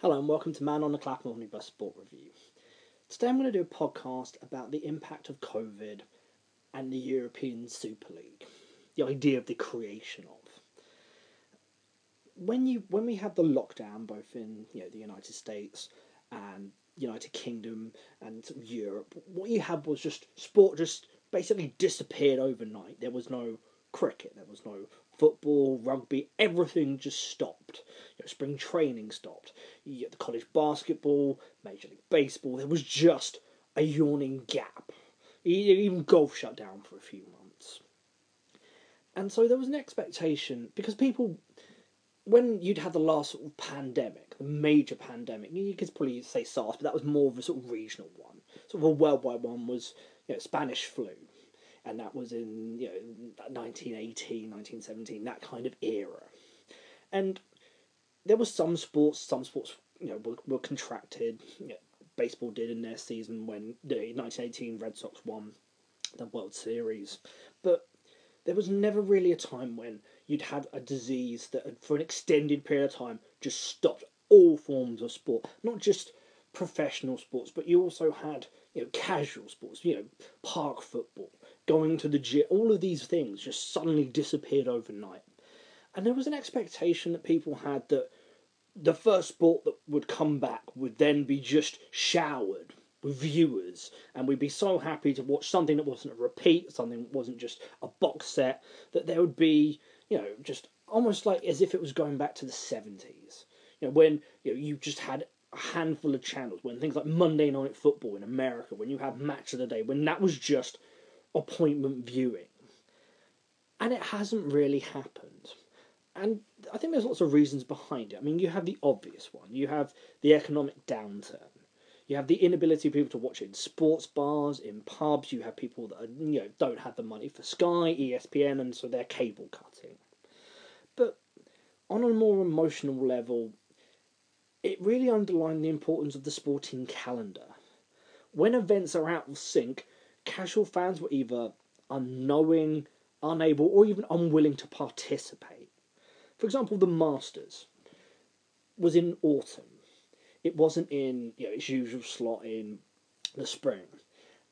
Hello and welcome to Man on the Clapham Omnibus Sport Review. Today I'm going to do a podcast about the impact of COVID and the European Super League, the idea of the creation of. When you when we had the lockdown, both in you know the United States and United Kingdom and Europe, what you had was just sport just basically disappeared overnight. There was no cricket, there was no football, rugby, everything just stopped. You know, spring training stopped. You get the college basketball, Major League Baseball. There was just a yawning gap. Even golf shut down for a few months. And so there was an expectation because people, when you'd had the last sort of pandemic, the major pandemic, you could probably say SARS, but that was more of a sort of regional one. Sort of a worldwide one was you know, Spanish flu and that was in you know 1918 1917 that kind of era. And there was some sports some sports you know were, were contracted. You know, baseball did in their season when the 1918 red sox won the world series. But there was never really a time when you'd had a disease that had, for an extended period of time just stopped all forms of sport. Not just professional sports but you also had you know casual sports you know park football going to the gym, all of these things just suddenly disappeared overnight. And there was an expectation that people had that the first sport that would come back would then be just showered with viewers, and we'd be so happy to watch something that wasn't a repeat, something that wasn't just a box set, that there would be, you know, just almost like as if it was going back to the 70s. You know, when you know, you just had a handful of channels, when things like Monday Night Football in America, when you had Match of the Day, when that was just appointment viewing. And it hasn't really happened. And I think there's lots of reasons behind it. I mean, you have the obvious one. You have the economic downturn. You have the inability of people to watch it in sports bars, in pubs. You have people that are, you know don't have the money for Sky, ESPN, and so they're cable cutting. But on a more emotional level, it really underlined the importance of the sporting calendar. When events are out of sync, casual fans were either unknowing, unable, or even unwilling to participate. For example, the Masters was in autumn. It wasn't in you know, its usual slot in the spring.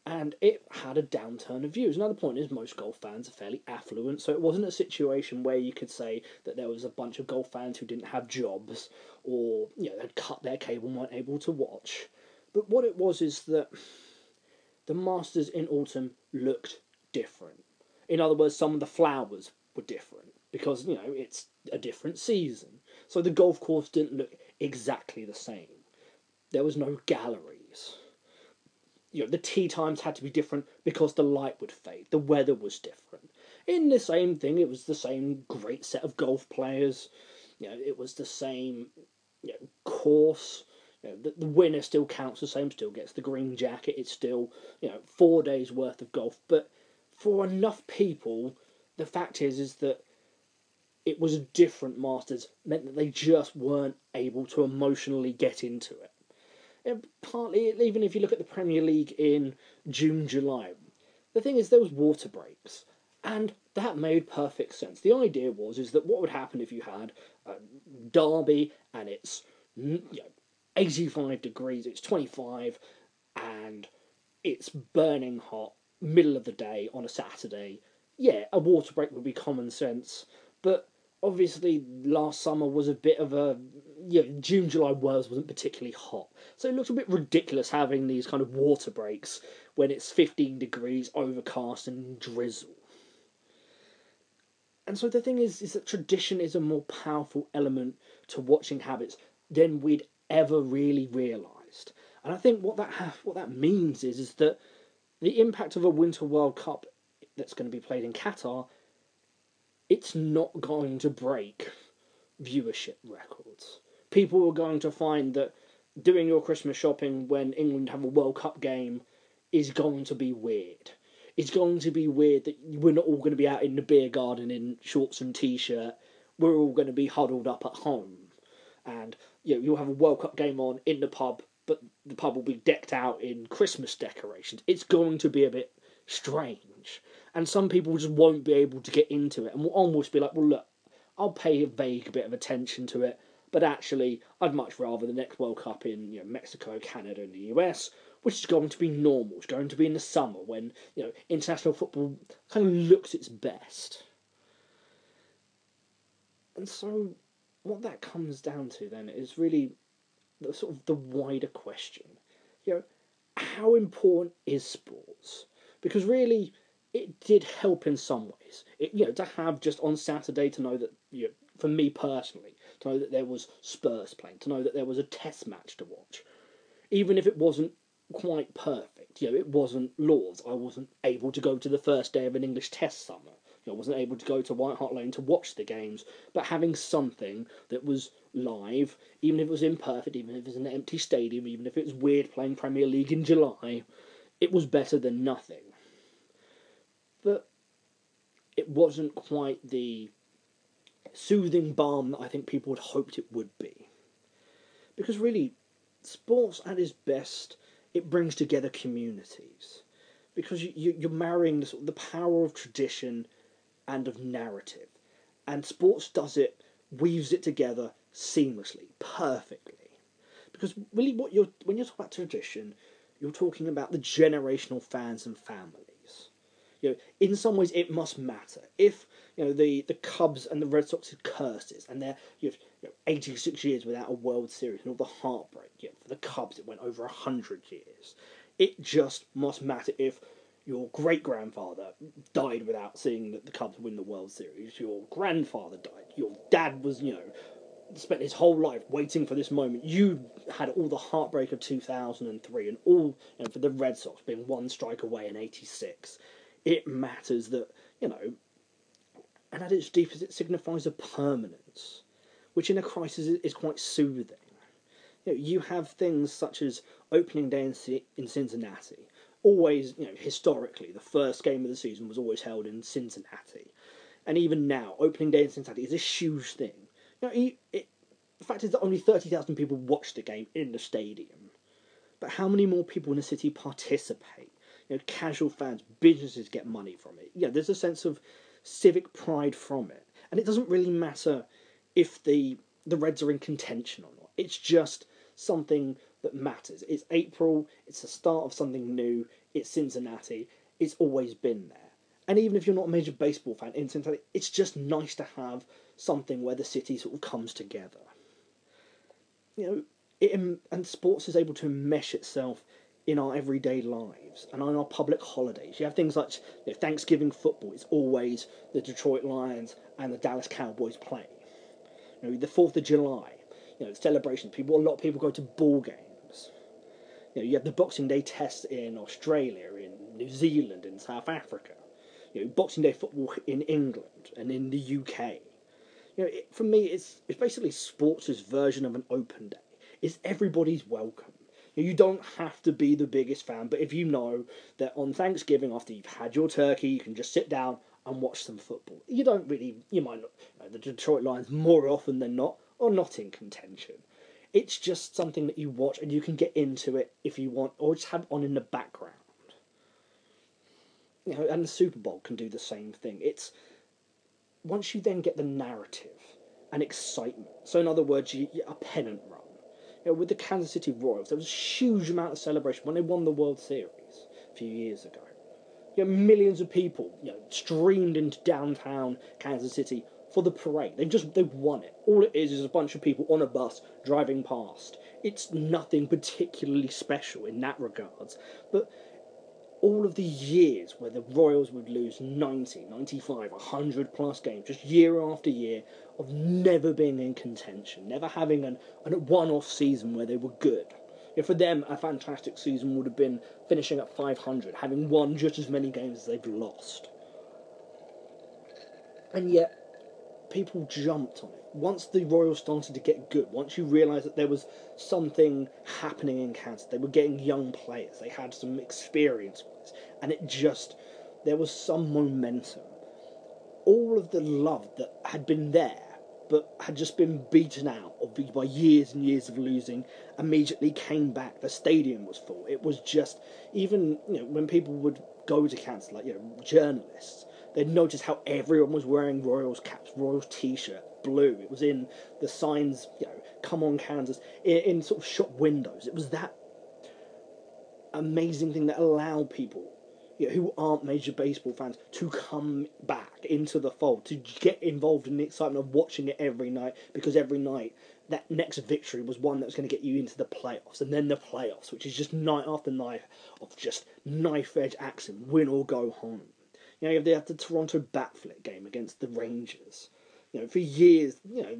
And it had a downturn of views. Another point is most golf fans are fairly affluent, so it wasn't a situation where you could say that there was a bunch of golf fans who didn't have jobs or you know had cut their cable and weren't able to watch. But what it was is that the Masters in autumn looked different. In other words, some of the flowers were different because, you know, it's a different season. So the golf course didn't look exactly the same. There was no galleries. You know, the tea times had to be different because the light would fade. The weather was different. In the same thing, it was the same great set of golf players. You know, it was the same you know, course you know, the, the winner still counts the same, still gets the green jacket. It's still you know four days worth of golf. But for enough people, the fact is is that it was a different Masters meant that they just weren't able to emotionally get into it. And partly, even if you look at the Premier League in June, July, the thing is there was water breaks, and that made perfect sense. The idea was is that what would happen if you had a derby and it's you know, 85 degrees, it's 25, and it's burning hot, middle of the day on a Saturday. Yeah, a water break would be common sense, but obviously last summer was a bit of a yeah June July was wasn't particularly hot, so it looks a bit ridiculous having these kind of water breaks when it's 15 degrees, overcast, and drizzle. And so the thing is, is that tradition is a more powerful element to watching habits than we'd ever really realised. And I think what that ha- what that means is is that the impact of a Winter World Cup that's going to be played in Qatar, it's not going to break viewership records. People are going to find that doing your Christmas shopping when England have a World Cup game is going to be weird. It's going to be weird that we're not all going to be out in the beer garden in shorts and t-shirt. We're all going to be huddled up at home and you know, you'll have a World Cup game on in the pub, but the pub will be decked out in Christmas decorations. It's going to be a bit strange, and some people just won't be able to get into it, and will almost be like, "Well, look, I'll pay a vague bit of attention to it, but actually, I'd much rather the next World Cup in you know, Mexico, Canada, and the US, which is going to be normal. It's going to be in the summer when you know international football kind of looks its best. And so, what that comes down to then is really the sort of the wider question. You know, how important is sports? Because really, it did help in some ways. It, you know, to have just on Saturday to know that, you know, for me personally, to know that there was Spurs playing, to know that there was a Test match to watch, even if it wasn't quite perfect. You know, it wasn't Lords. I wasn't able to go to the first day of an English Test summer. I wasn't able to go to White Hart Lane to watch the games. But having something that was live, even if it was imperfect, even if it was an empty stadium, even if it was weird playing Premier League in July, it was better than nothing. But it wasn't quite the soothing balm that I think people had hoped it would be. Because really, sports at its best, it brings together communities. Because you, you, are marrying the, the power of tradition and of narrative. And sports does it, weaves it together seamlessly, perfectly. Because really, what you're when you talk about tradition, you're talking about the generational fans and families. You know, in some ways, it must matter. If you know the, the Cubs and the Red Sox curses, and they're you know, 86 years without a World Series, and all the heartbreak. You know, for the Cubs, it went over hundred years. It just must matter if your great grandfather died without seeing that the Cubs win the World Series. Your grandfather died. Your dad was, you know, spent his whole life waiting for this moment. You had all the heartbreak of 2003 and all you know, for the Red Sox being one strike away in 86. It matters that, you know, and at its deepest, it signifies a permanence, which in a crisis is quite soothing. You, know, you have things such as opening day in, in Cincinnati. Always, you know, historically, the first game of the season was always held in Cincinnati. And even now, opening day in Cincinnati is a huge thing you know, he, it, the fact is that only 30,000 people watch the game in the stadium. But how many more people in the city participate? You know, casual fans, businesses get money from it. Yeah, there's a sense of civic pride from it. And it doesn't really matter if the the Reds are in contention or not. It's just something that matters. It's April, it's the start of something new, it's Cincinnati, it's always been there. And even if you're not a major baseball fan in Cincinnati, it's just nice to have something where the city sort of comes together. You know, it, and sports is able to mesh itself in our everyday lives and on our public holidays. You have things like you know, Thanksgiving football. It's always the Detroit Lions and the Dallas Cowboys play. You know, the Fourth of July. You know, celebrations. People, a lot of people go to ball games. You know, you have the Boxing Day tests in Australia, in New Zealand, in South Africa. You know, Boxing Day football in England and in the UK you know, it, for me, it's it's basically sports' version of an open day. It's everybody's welcome. You, know, you don't have to be the biggest fan, but if you know that on Thanksgiving, after you've had your turkey, you can just sit down and watch some football. You don't really, you might not, you know, the Detroit Lions more often than not are not in contention. It's just something that you watch and you can get into it if you want, or just have it on in the background. You know, and the Super Bowl can do the same thing. It's once you then get the narrative and excitement, so in other words, you, a pennant run. You know, with the Kansas City Royals, there was a huge amount of celebration when they won the World Series a few years ago. You know, millions of people you know, streamed into downtown Kansas City for the parade. They've just they've won it. All it is is a bunch of people on a bus driving past. It's nothing particularly special in that regards, but all of the years where the Royals would lose 90, 95, 100 plus games, just year after year, of never being in contention, never having an, an one off season where they were good. You know, for them, a fantastic season would have been finishing at 500, having won just as many games as they've lost. And yet, people jumped on it once the Royals started to get good, once you realised that there was something happening in Kansas, they were getting young players, they had some experience with this, and it just there was some momentum. All of the love that had been there, but had just been beaten out by years and years of losing, immediately came back. The stadium was full. It was just even you know when people would go to Kansas, like you know journalists, they'd notice how everyone was wearing Royals caps, Royals t-shirt, blue. It was in the signs, you know, "Come on, Kansas" in, in sort of shop windows. It was that amazing thing that allowed people you know, who aren't major baseball fans to come back into the fold, to get involved in the excitement of watching it every night, because every night that next victory was one that was going to get you into the playoffs, and then the playoffs, which is just night after night of just knife edge action, win or go home. You know, you have the, Toronto bat game against the Rangers. You know, for years, you know,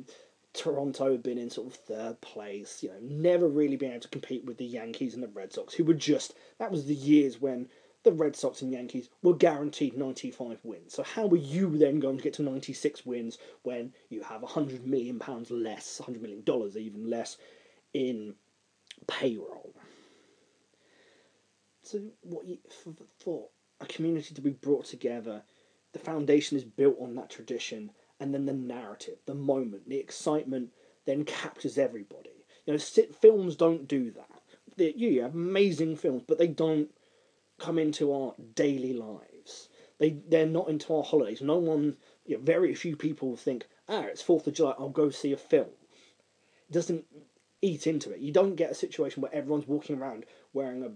Toronto had been in sort of third place, you know, never really been able to compete with the Yankees and the Red Sox, who were just, that was the years when the Red Sox and Yankees were guaranteed 95 wins. So how are you then going to get to 96 wins when you have 100 million pounds less, 100 million dollars even less in payroll? So what you, for a community to be brought together, the foundation is built on that tradition, and then the narrative, the moment, the excitement, then captures everybody. You know, sit, films don't do that. They, you have amazing films, but they don't come into our daily lives. They they're not into our holidays. No one, you know, very few people think, ah, it's Fourth of July. I'll go see a film. It doesn't eat into it. You don't get a situation where everyone's walking around wearing a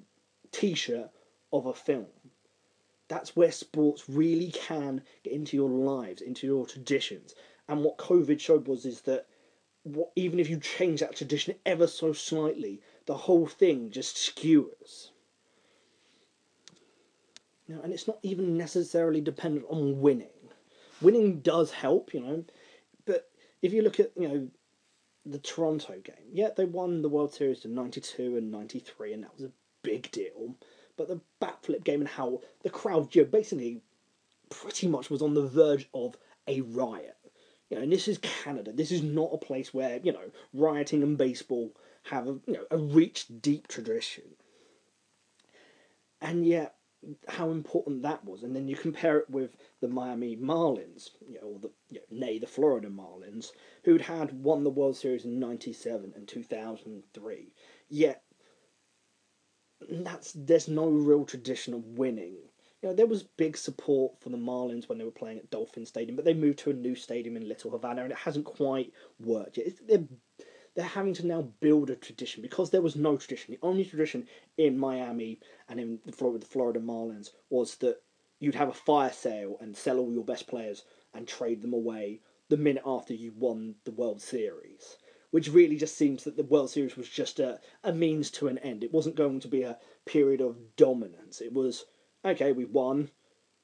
T-shirt of a film. That's where sports really can get into your lives, into your traditions. And what COVID showed was is that what, even if you change that tradition ever so slightly, the whole thing just skewers. Know, and it's not even necessarily dependent on winning. Winning does help, you know, but if you look at you know the Toronto game, yeah, they won the World Series in '92 and '93, and that was a big deal. But the bat flip game and how the crowd, you know, basically pretty much was on the verge of a riot. You know, and this is Canada. This is not a place where you know rioting and baseball have a, you know a rich, deep tradition. And yet, how important that was, and then you compare it with the Miami Marlins, you know, or the you know, nay the Florida Marlins, who'd had won the World Series in '97 and 2003. Yet, that's there's no real tradition of winning. You know, there was big support for the Marlins when they were playing at Dolphin Stadium, but they moved to a new stadium in Little Havana, and it hasn't quite worked yet. They're they're having to now build a tradition because there was no tradition. The only tradition in Miami and in the Florida, the Florida Marlins was that you'd have a fire sale and sell all your best players and trade them away the minute after you won the World Series. Which really just seems that the World Series was just a, a means to an end. It wasn't going to be a period of dominance. It was, okay, we won,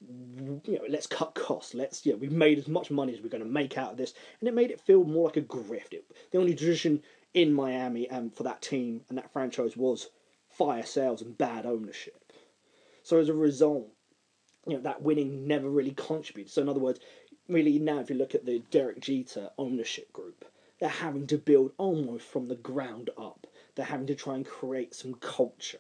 you know, let's cut costs. Let's, yeah, we've made as much money as we're going to make out of this, and it made it feel more like a grift. It, the only tradition in Miami and for that team and that franchise was fire sales and bad ownership. So as a result, you know, that winning never really contributed. So in other words, really now if you look at the Derek Jeter ownership group, they're having to build almost from the ground up. They're having to try and create some culture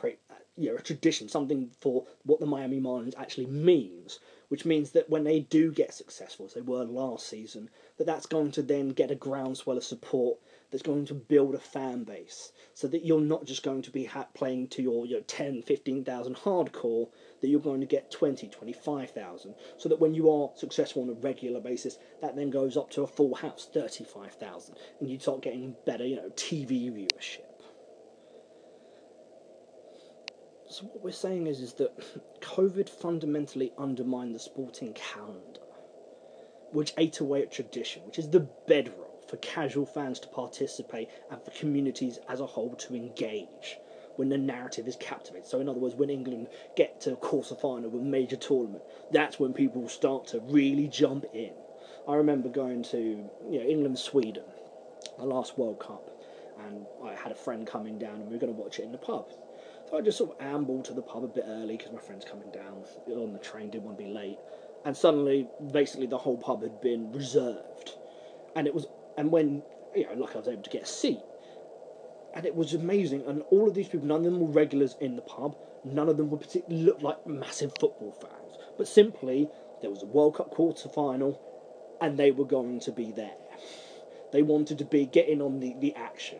create uh, you know, a tradition, something for what the Miami Marlins actually means, which means that when they do get successful, as they were last season, that that's going to then get a groundswell of support that's going to build a fan base, so that you're not just going to be ha- playing to your, your 10, 15,000 hardcore, that you're going to get 20, 25,000, so that when you are successful on a regular basis, that then goes up to a full house, 35,000, and you start getting better, you know, TV viewership. So what we're saying is, is that COVID fundamentally undermined the sporting calendar, which ate away at tradition, which is the bedrock for casual fans to participate and for communities as a whole to engage when the narrative is captivated. So, in other words, when England get to a quarter final of a major tournament, that's when people start to really jump in. I remember going to you know England Sweden, the last World Cup, and I had a friend coming down and we were going to watch it in the pub. So I just sort of ambled to the pub a bit early because my friend's coming down on the train, didn't want to be late. And suddenly, basically, the whole pub had been reserved. And it was, and when, you know, like I was able to get a seat. And it was amazing. And all of these people, none of them were regulars in the pub. None of them were particularly looked like massive football fans. But simply, there was a World Cup quarter final, and they were going to be there. They wanted to be getting on the, the action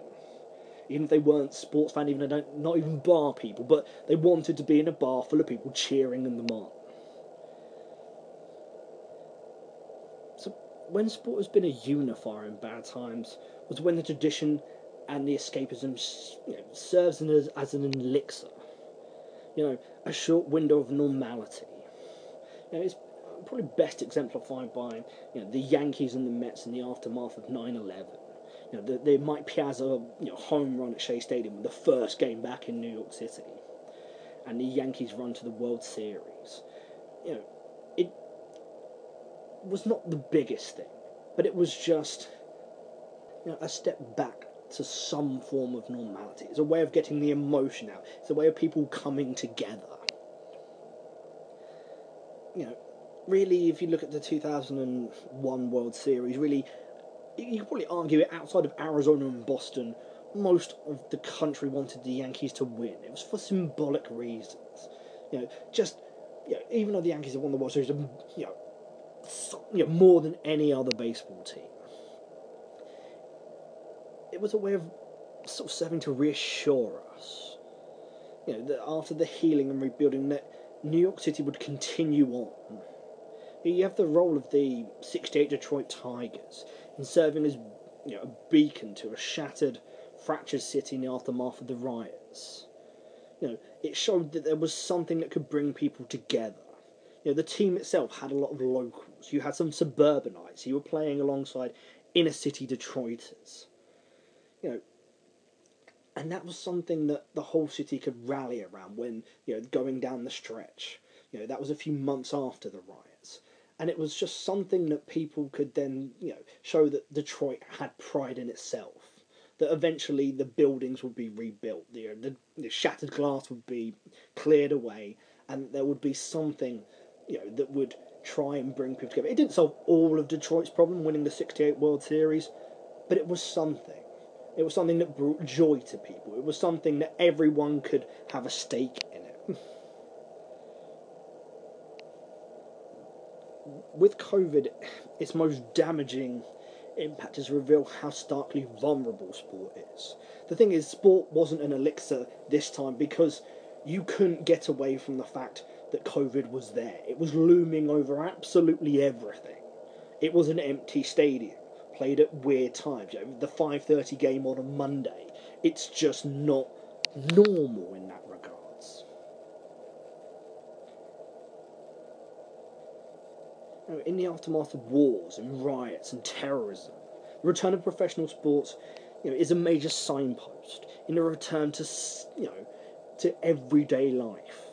even if they weren't sports fans, even don't, not even bar people, but they wanted to be in a bar full of people cheering them on. So when sport has been a unifier in bad times, was when the tradition and the escapism you know, serves as, as an elixir. You know, a short window of normality. You know, it's probably best exemplified by you know, the Yankees and the Mets in the aftermath of 9/11. You know, the, the Mike Piazza you know, home run at Shea Stadium, the first game back in New York City, and the Yankees run to the World Series. You know, was not the biggest thing, but it was just you know, a step back to some form of normality. It's a way of getting the emotion out. It's a way of people coming together. You know, really, if you look at the 2001 World Series, really, you could probably argue it outside of Arizona and Boston, most of the country wanted the Yankees to win. It was for symbolic reasons. You know, just you know, even though the Yankees have won the World Series, you know, you know, more than any other baseball team, it was a way of sort of serving to reassure us. You know, that after the healing and rebuilding, that New York City would continue on. You have the role of the 68 Detroit Tigers in serving as you know, a beacon to a shattered, fractured city in the aftermath of the riots. You know, it showed that there was something that could bring people together. You know, the team itself had a lot of You had some suburbanites. You were playing alongside inner city Detroiters you know, and that was something that the whole city could rally around when you know going down the stretch. You know, that was a few months after the riots, and it was just something that people could then you know show that Detroit had pride in itself. That eventually the buildings would be rebuilt, the, the, the shattered glass would be cleared away, and there would be something you know that would try and bring people together. It didn't solve all of Detroit's problem winning the '68 World Series, but it was something. It was something that brought joy to people. It was something that everyone could have a stake in it. With COVID, its most damaging impact has revealed how starkly vulnerable sport is. The thing is, sport wasn't an elixir this time because you couldn't get away from the fact that COVID was there. It was looming over absolutely everything. It was an empty stadium played at weird times. You know, the 5:30 game on a Monday. It's just not normal in that regards. In the aftermath of wars and riots and terrorism, the return of professional sports, you know, is a major signpost in a return to you know to everyday life.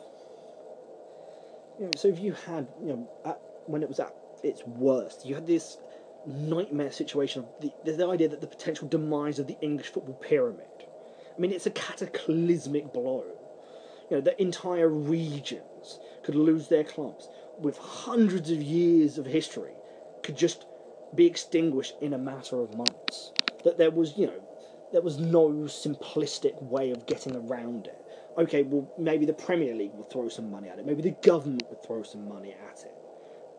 You know, so if you had you know at, when it was at its worst, you had this nightmare situation of the, the idea that the potential demise of the English football pyramid. I mean, it's a cataclysmic blow. You know, that entire regions could lose their clubs with hundreds of years of history could just be extinguished in a matter of months. That there was, you know, there was no simplistic way of getting around it. Okay, well, maybe the Premier League will throw some money at it, maybe the government would throw some money at it.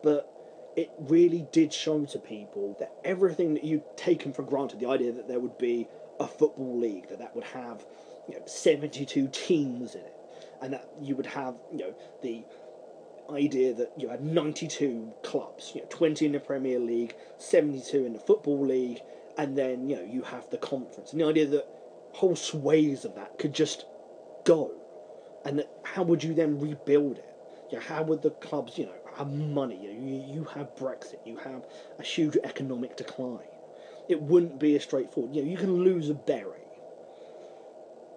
But it really did show to people that everything that you'd taken for granted, the idea that there would be a football league, that that would have you know, 72 teams in it, and that you would have you know the idea that you had 92 clubs, you know, 20 in the Premier League, 72 in the Football League, and then you know you have the conference, and the idea that whole sways of that could just go, and how would you then rebuild it? You know, how would the clubs, you know, have money, you, you have Brexit, you have a huge economic decline. It wouldn't be as straightforward. You know, you can lose a Bury.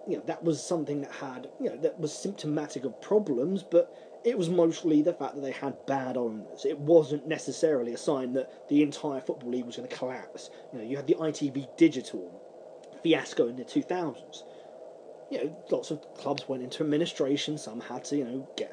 You know, that was something that had, you know, that was symptomatic of problems, but it was mostly the fact that they had bad owners. It wasn't necessarily a sign that the entire football league was going to collapse. You know, you had the ITV digital fiasco in the 2000s. You know, lots of clubs went into administration. Some had to, you know, get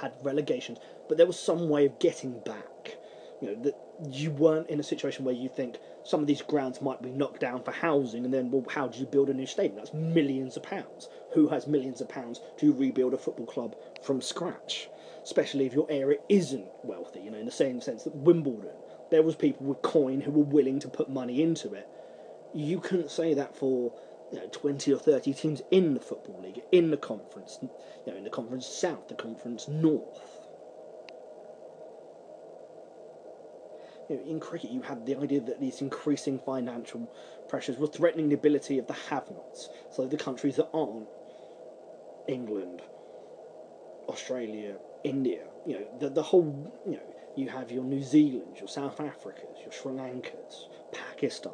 had relegations but there was some way of getting back. You know, that you weren't in a situation where you think some of these grounds might be knocked down for housing, and then, well, how do you build a new stadium? That's millions of pounds. Who has millions of pounds to rebuild a football club from scratch? Especially if your area isn't wealthy, you know, in the same sense that Wimbledon, there was people with coin who were willing to put money into it. You couldn't say that for you know, 20 or 30 teams in the Football League, in the conference, you know, in the Conference South, the Conference North. you know, in cricket, you had the idea that these increasing financial pressures were threatening the ability of the have-nots, so the countries that aren't England, Australia, India, you know, the, the whole, you know, you have your New Zealand, your South Africas, your Sri Lankas, Pakistan,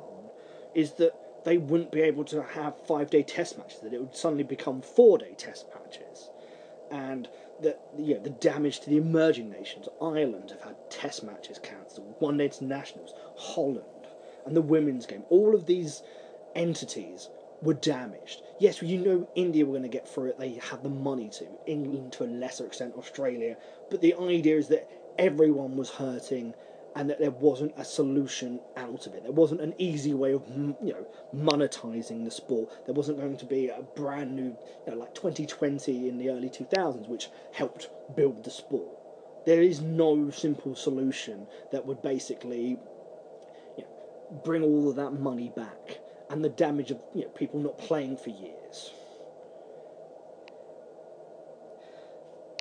is that they wouldn't be able to have five day test matches, that it would suddenly become four day test matches. And that you know, the damage to the emerging nations. Ireland have had test matches cancelled, one day internationals, Holland, and the women's game. All of these entities were damaged. Yes, you know India were going to get through it, they had the money to. England to a lesser extent, Australia. But the idea is that everyone was hurting and that there wasn't a solution out of it. There wasn't an easy way of you know monetizing the sport. There wasn't going to be a brand new you know, like 2020 in the early 2000s, which helped build the sport. There is no simple solution that would basically you know, bring all of that money back and the damage of you know, people not playing for years.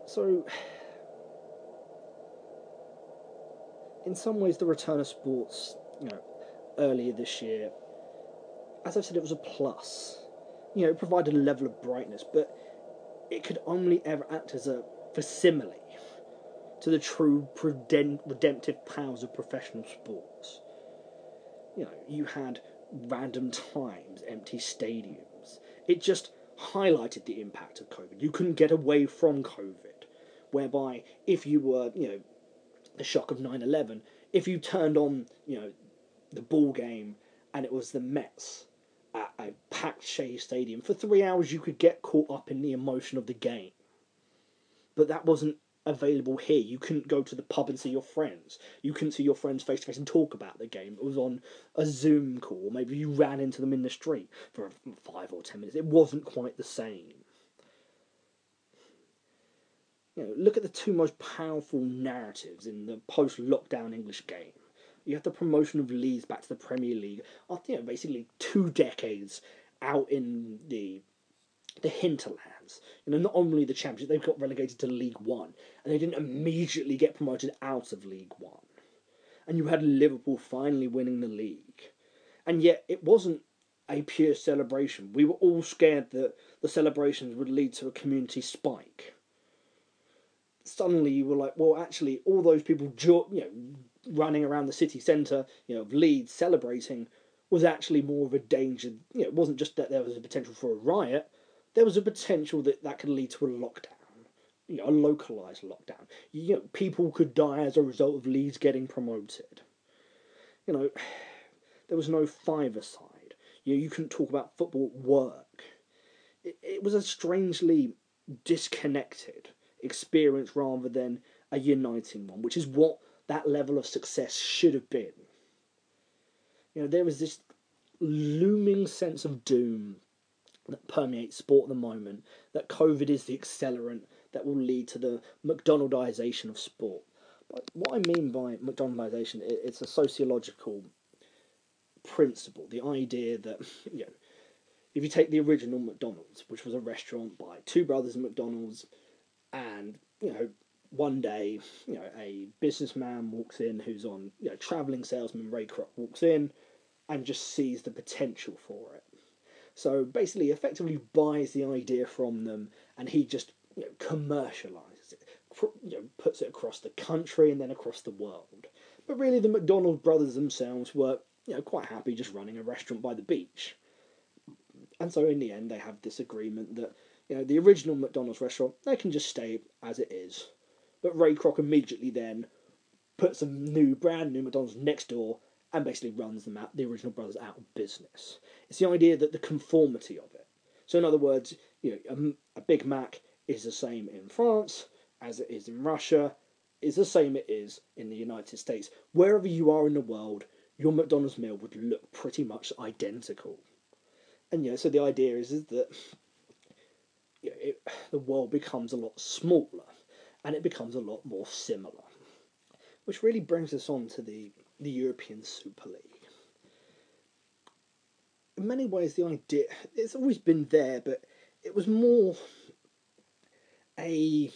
So in some ways, the return of sports, you know, earlier this year, as I've said, it was a plus. You know, it provided a level of brightness, but it could only ever act as a facsimile to the true redemptive powers of professional sports. You know, you had random times, empty stadiums. It just highlighted the impact of COVID. You couldn't get away from COVID, whereby if you were, you know, the shock of 9-11 if you turned on you know the ball game and it was the Mets at a packed Shea Stadium for three hours you could get caught up in the emotion of the game. But that wasn't available here. You couldn't go to the pub and see your friends. You couldn't see your friends face to face and talk about the game. It was on a zoom call. Maybe you ran into them in the street for five or ten minutes. It wasn't quite the same you know, look at the two most powerful narratives in the post-lockdown English game. You have the promotion of Leeds back to the Premier League after you know, basically two decades out in the the hinterlands. You know, not only the Championship, they've got relegated to League One, and they didn't immediately get promoted out of League One. And you had Liverpool finally winning the league, and yet it wasn't a pure celebration. We were all scared that the celebrations would lead to a community spike suddenly you were like, well, actually, all those people, you know, running around the city centre, you know, of Leeds celebrating, was actually more of a danger. You know, it wasn't just that there was a potential for a riot; there was a potential that that could lead to a lockdown, you know, a localised lockdown. You know, people could die as a result of Leeds getting promoted. You know, there was no five-a-side. You know, you couldn't talk about football at work. It, it was a strangely disconnected experience rather than a uniting one, which is what that level of success should have been. You know, there is this looming sense of doom that permeates sport at the moment, that COVID is the accelerant that will lead to the McDonaldization of sport. But what I mean by McDonaldization, it's a sociological principle, the idea that, you know, if you take the original McDonald's, which was a restaurant by two brothers in McDonald's and you know one day you know a businessman walks in who's on you know traveling salesman Ray Kroc walks in and just sees the potential for it. So basically, effectively buys the idea from them, and he just you know, commercializes it, you know, puts it across the country and then across the world. But really, the McDonald brothers themselves were you know quite happy just running a restaurant by the beach. And so in the end, they have this agreement that you know, the original McDonald's restaurant, they can just stay as it is. But Ray Kroc immediately then puts a new, brand new McDonald's next door and basically runs them out, the original brothers out of business. It's the idea that the conformity of it. So, in other words, you know, a, a Big Mac is the same in France as it is in Russia, is the same it is in the United States. Wherever you are in the world, your McDonald's meal would look pretty much identical. And yeah, so the idea is, is that it, the world becomes a lot smaller and it becomes a lot more similar. Which really brings us on to the, the European Super League. In many ways, the idea, it's always been there, but it was more a,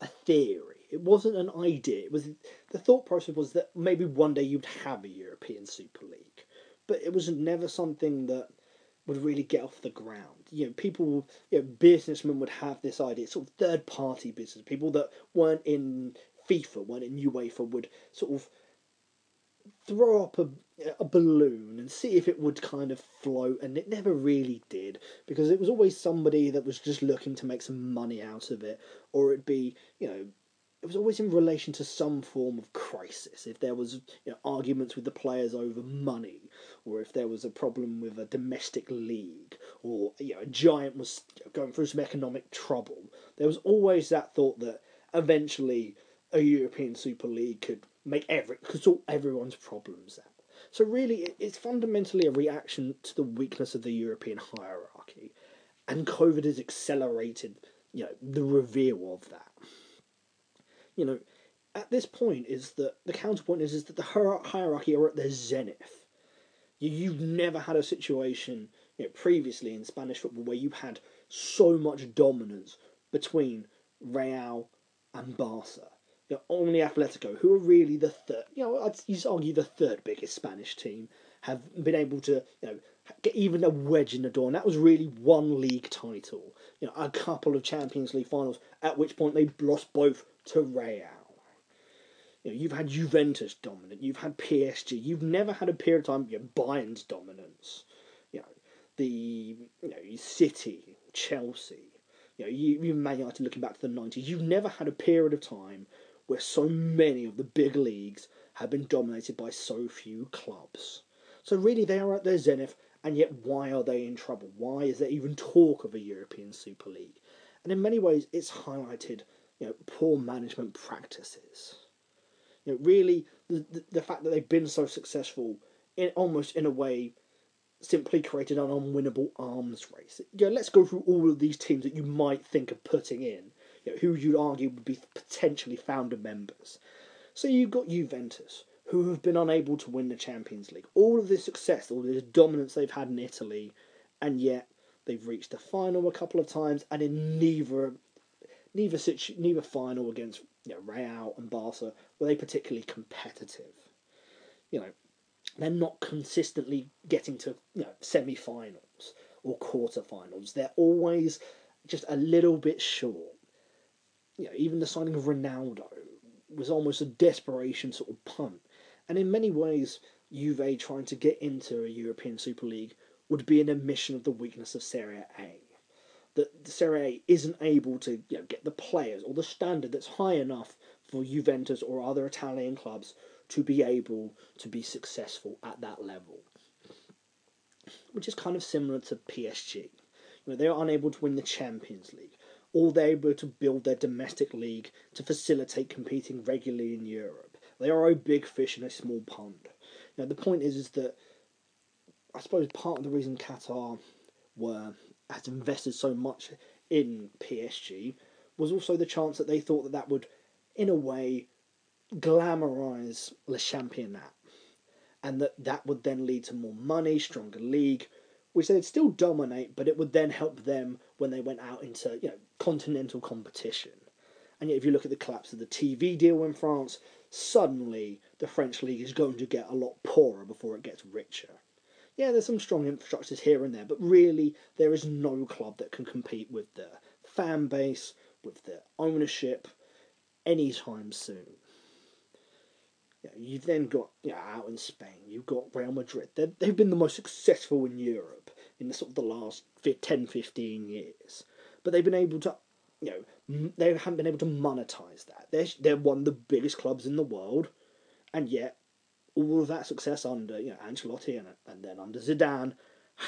a theory. It wasn't an idea. It was the thought process was that maybe one day you'd have a European Super League, but it was never something that would really get off the ground. You know, people, you know, businessmen would have this idea, sort of third party business, people that weren't in FIFA, weren't in UEFA, would sort of throw up a, a balloon and see if it would kind of float, and it never really did because it was always somebody that was just looking to make some money out of it, or it'd be, you know, it was always in relation to some form of crisis. If there was you know, arguments with the players over money, or if there was a problem with a domestic league, or you know, a giant was going through some economic trouble, there was always that thought that eventually a European Super League could make every could sort everyone's problems out. So really, it's fundamentally a reaction to the weakness of the European hierarchy, and COVID has accelerated, you know, the reveal of that you know, at this point is that the counterpoint is, is that the hierarchy are at their zenith. You, you've never had a situation you know, previously in Spanish football where you had so much dominance between Real and Barca. You know, only Atletico, who are really the third, you know, I'd you argue the third biggest Spanish team, have been able to, you know, get even a wedge in the door, and that was really one league title. You know, a couple of Champions League finals, at which point they lost both to Real. You know, you've had Juventus dominant, you've had PSG, you've never had a period of time, you know, Bayern's dominance. You know, the you know, City, Chelsea, you know, you, you Man United looking back to the nineties, you've never had a period of time where so many of the big leagues have been dominated by so few clubs. So really they are at their zenith and yet why are they in trouble? Why is there even talk of a European Super League? And in many ways it's highlighted you know, poor management practices. You know, really, the, the, the fact that they've been so successful, in almost in a way, simply created an unwinnable arms race. You know, let's go through all of these teams that you might think of putting in, you know, who you'd argue would be potentially founder members. So you've got Juventus, who have been unable to win the Champions League. All of this success, all this dominance they've had in Italy, and yet they've reached the final a couple of times, and in neither neither situ- neither final against you know, Real and Barca were they particularly competitive. You know, they're not consistently getting to you know semi-finals or quarter-finals. They're always just a little bit short. You know, even the signing of Ronaldo was almost a desperation sort of punt. And in many ways, Juve trying to get into a European Super League would be an admission of the weakness of Serie A that Serie A isn't able to you know, get the players or the standard that's high enough for Juventus or other Italian clubs to be able to be successful at that level. Which is kind of similar to PSG. You know, they are unable to win the Champions League, or they're able to build their domestic league to facilitate competing regularly in Europe. They are a big fish in a small pond. Now the point is, is that I suppose part of the reason Qatar were has invested so much in PSG was also the chance that they thought that that would, in a way, glamorize Le Championnat, and that that would then lead to more money, stronger league, which they'd still dominate, but it would then help them when they went out into you know continental competition. And yet, if you look at the collapse of the TV deal in France, suddenly the French league is going to get a lot poorer before it gets richer yeah, there's some strong infrastructures here and there, but really there is no club that can compete with the fan base, with the ownership, anytime soon. Yeah, you've then got you know, out in Spain, you've got Real Madrid. they they've been the most successful in Europe in the sort of the last 10, 15 years, but they've been able to, you know, they haven't been able to monetize that. They're they're one of the biggest clubs in the world, and yet all of that success under you know Ancelotti and, and then under Zidane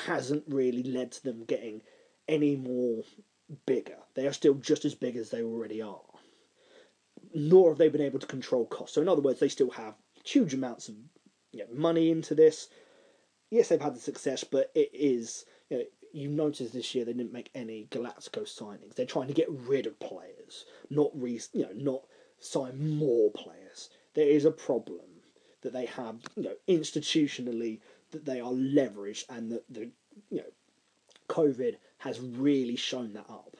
hasn't really led to them getting any more bigger. They are still just as big as they already are. Nor have they been able to control costs. So in other words, they still have huge amounts of you know, money into this. Yes, they've had the success, but it is you know, you notice this year they didn't make any Galactico signings. They're trying to get rid of players, not re, you know, not sign more players. There is a problem that they have, you know, institutionally that they are leveraged and that the you know COVID has really shown that up.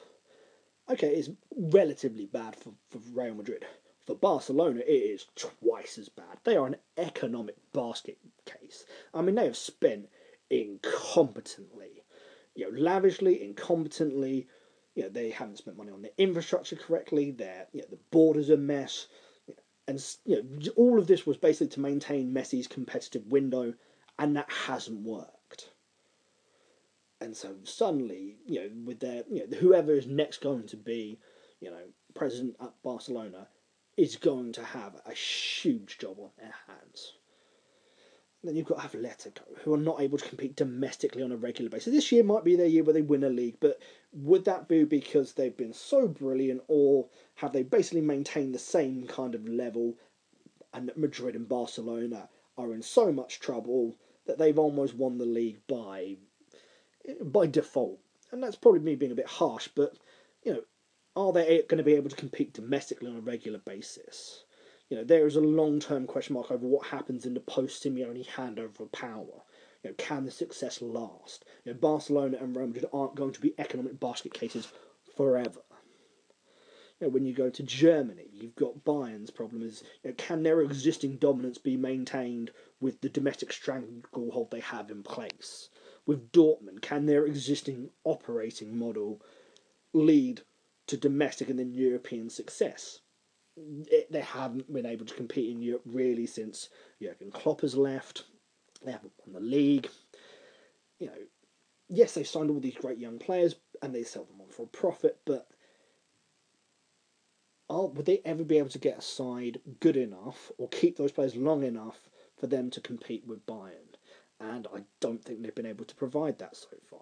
Okay, it's relatively bad for, for Real Madrid. For Barcelona, it is twice as bad. They are an economic basket case. I mean, they have spent incompetently, you know, lavishly, incompetently. You know, they haven't spent money on their infrastructure correctly. Their, you know, the borders a mess, and you know, all of this was basically to maintain Messi's competitive window, and that hasn't worked. And so suddenly, you know, with their, you know, whoever is next going to be, you know, president at Barcelona, is going to have a huge job on their hands. Then you've got Atletico, who are not able to compete domestically on a regular basis. This year might be their year where they win a league, but would that be because they've been so brilliant, or have they basically maintained the same kind of level? And Madrid and Barcelona are in so much trouble that they've almost won the league by by default. And that's probably me being a bit harsh, but you know, are they going to be able to compete domestically on a regular basis? You know, there is a long term question mark over what happens in the post Simeone handover of power. You know, can the success last? You know, Barcelona and Real Madrid aren't going to be economic basket cases forever. You know, when you go to Germany, you've got Bayern's problem is you know, can their existing dominance be maintained with the domestic stranglehold they have in place? With Dortmund, can their existing operating model lead to domestic and then European success? It, they haven't been able to compete in Europe really since Jurgen Klopp has left. They haven't won the league. You know, yes, they've signed all these great young players and they sell them on for a profit, but are, would they ever be able to get a side good enough or keep those players long enough for them to compete with Bayern? And I don't think they've been able to provide that so far.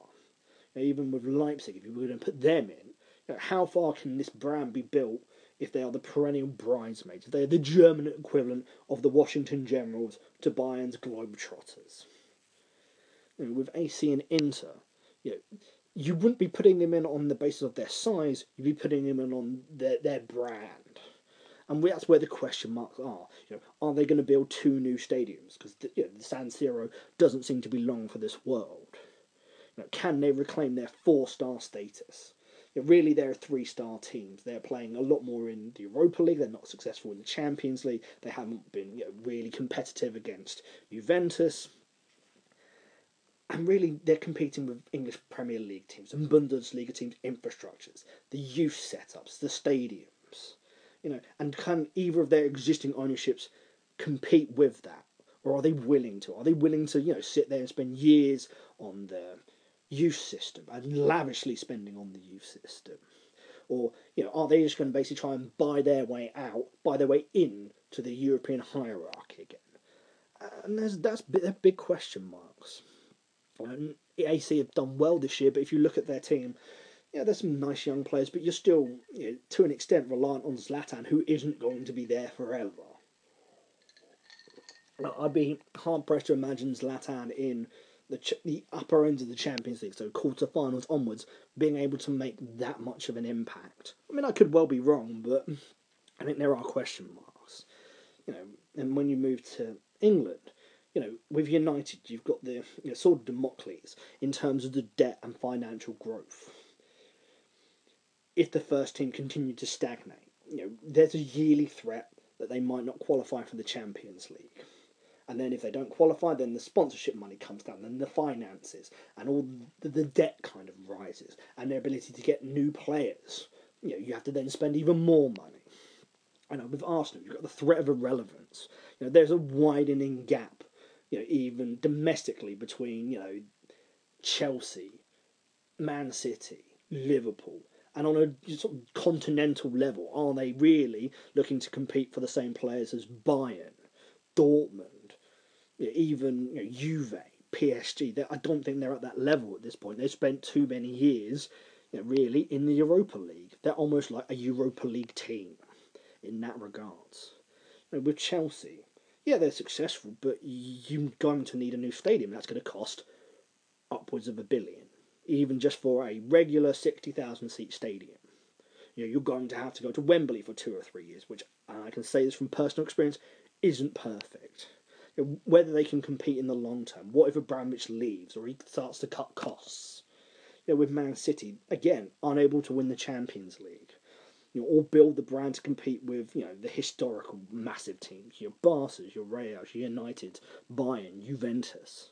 even with Leipzig, if you were going to put them in, you know, how far can this brand be built if they are the perennial bridesmaids? If they are the German equivalent of the Washington Generals to Bayern's Globetrotters. You know, with AC and Inter, you know, you wouldn't be putting them in on the basis of their size, you'd be putting them in on their, their brand. And that's where the question marks are. You know, are they going to build two new stadiums? Because you know, the San Siro doesn't seem to be long for this world. You know, can they reclaim their four-star status? Really they're a three star teams. They're playing a lot more in the Europa League. They're not successful in the Champions League. They haven't been you know, really competitive against Juventus. And really, they're competing with English Premier League teams and Bundesliga teams' infrastructures, the youth setups, the stadiums. You know, and can either of their existing ownerships compete with that? Or are they willing to? Are they willing to, you know, sit there and spend years on their youth system and lavishly spending on the youth system? Or, you know, are they just going to basically try and buy their way out, buy their way in to the European hierarchy again? And there's that's big, big question marks. Um, and AC have done well this year, but if you look at their team, yeah, there's some nice young players, but you're still, you know, to an extent, reliant on Zlatan, who isn't going to be there forever. I'd be hard pressed to imagine Zlatan in the ch- the upper ends of the Champions League, so quarterfinals onwards, being able to make that much of an impact. I mean, I could well be wrong, but I think there are question marks. You know, and when you move to England, you know, with United, you've got the you know, of Damocles in terms of the debt and financial growth. If the first team continue to stagnate, you know, there's a yearly threat that they might not qualify for the Champions League. And then if they don't qualify, then the sponsorship money comes down, then the finances, and all the, the debt kind of rises, and their ability to get new players. You know, you have to then spend even more money. I know with Arsenal, you've got the threat of irrelevance. You know, there's a widening gap, you know, even domestically between you know Chelsea, Man City, Liverpool, and on a sort of continental level, are they really looking to compete for the same players as Bayern, Dortmund? Even you know, Juve, PSG. I don't think they're at that level at this point. They've spent too many years, you know, really, in the Europa League. They're almost like a Europa League team in that regards. You know, with Chelsea, yeah, they're successful, but you're going to need a new stadium. That's going to cost upwards of a billion, even just for a regular sixty thousand seat stadium. You know, you're going to have to go to Wembley for two or three years, which I can say this from personal experience isn't perfect whether they can compete in the long term. What if Abramovich leaves or he starts to cut costs? You know, with Man City, again, unable to win the Champions League. you know, or build the brand to compete with, you know, the historical massive teams, your Barca's, your Reals, your United, Bayern, Juventus.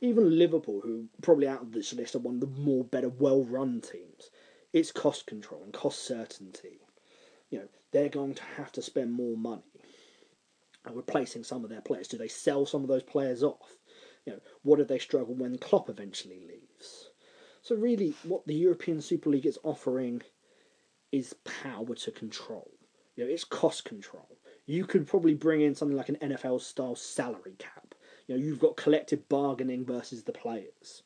Even Liverpool, who probably out of this list are one of the more better, well-run teams. It's cost control and cost certainty. You know, they're going to have to spend more money replacing some of their players. Do they sell some of those players off? You know, what do they struggle when Klopp eventually leaves? So really, what the European Super League is offering is power to control. You know, it's cost control. You could probably bring in something like an NFL style salary cap. You know, you've got collective bargaining versus the players.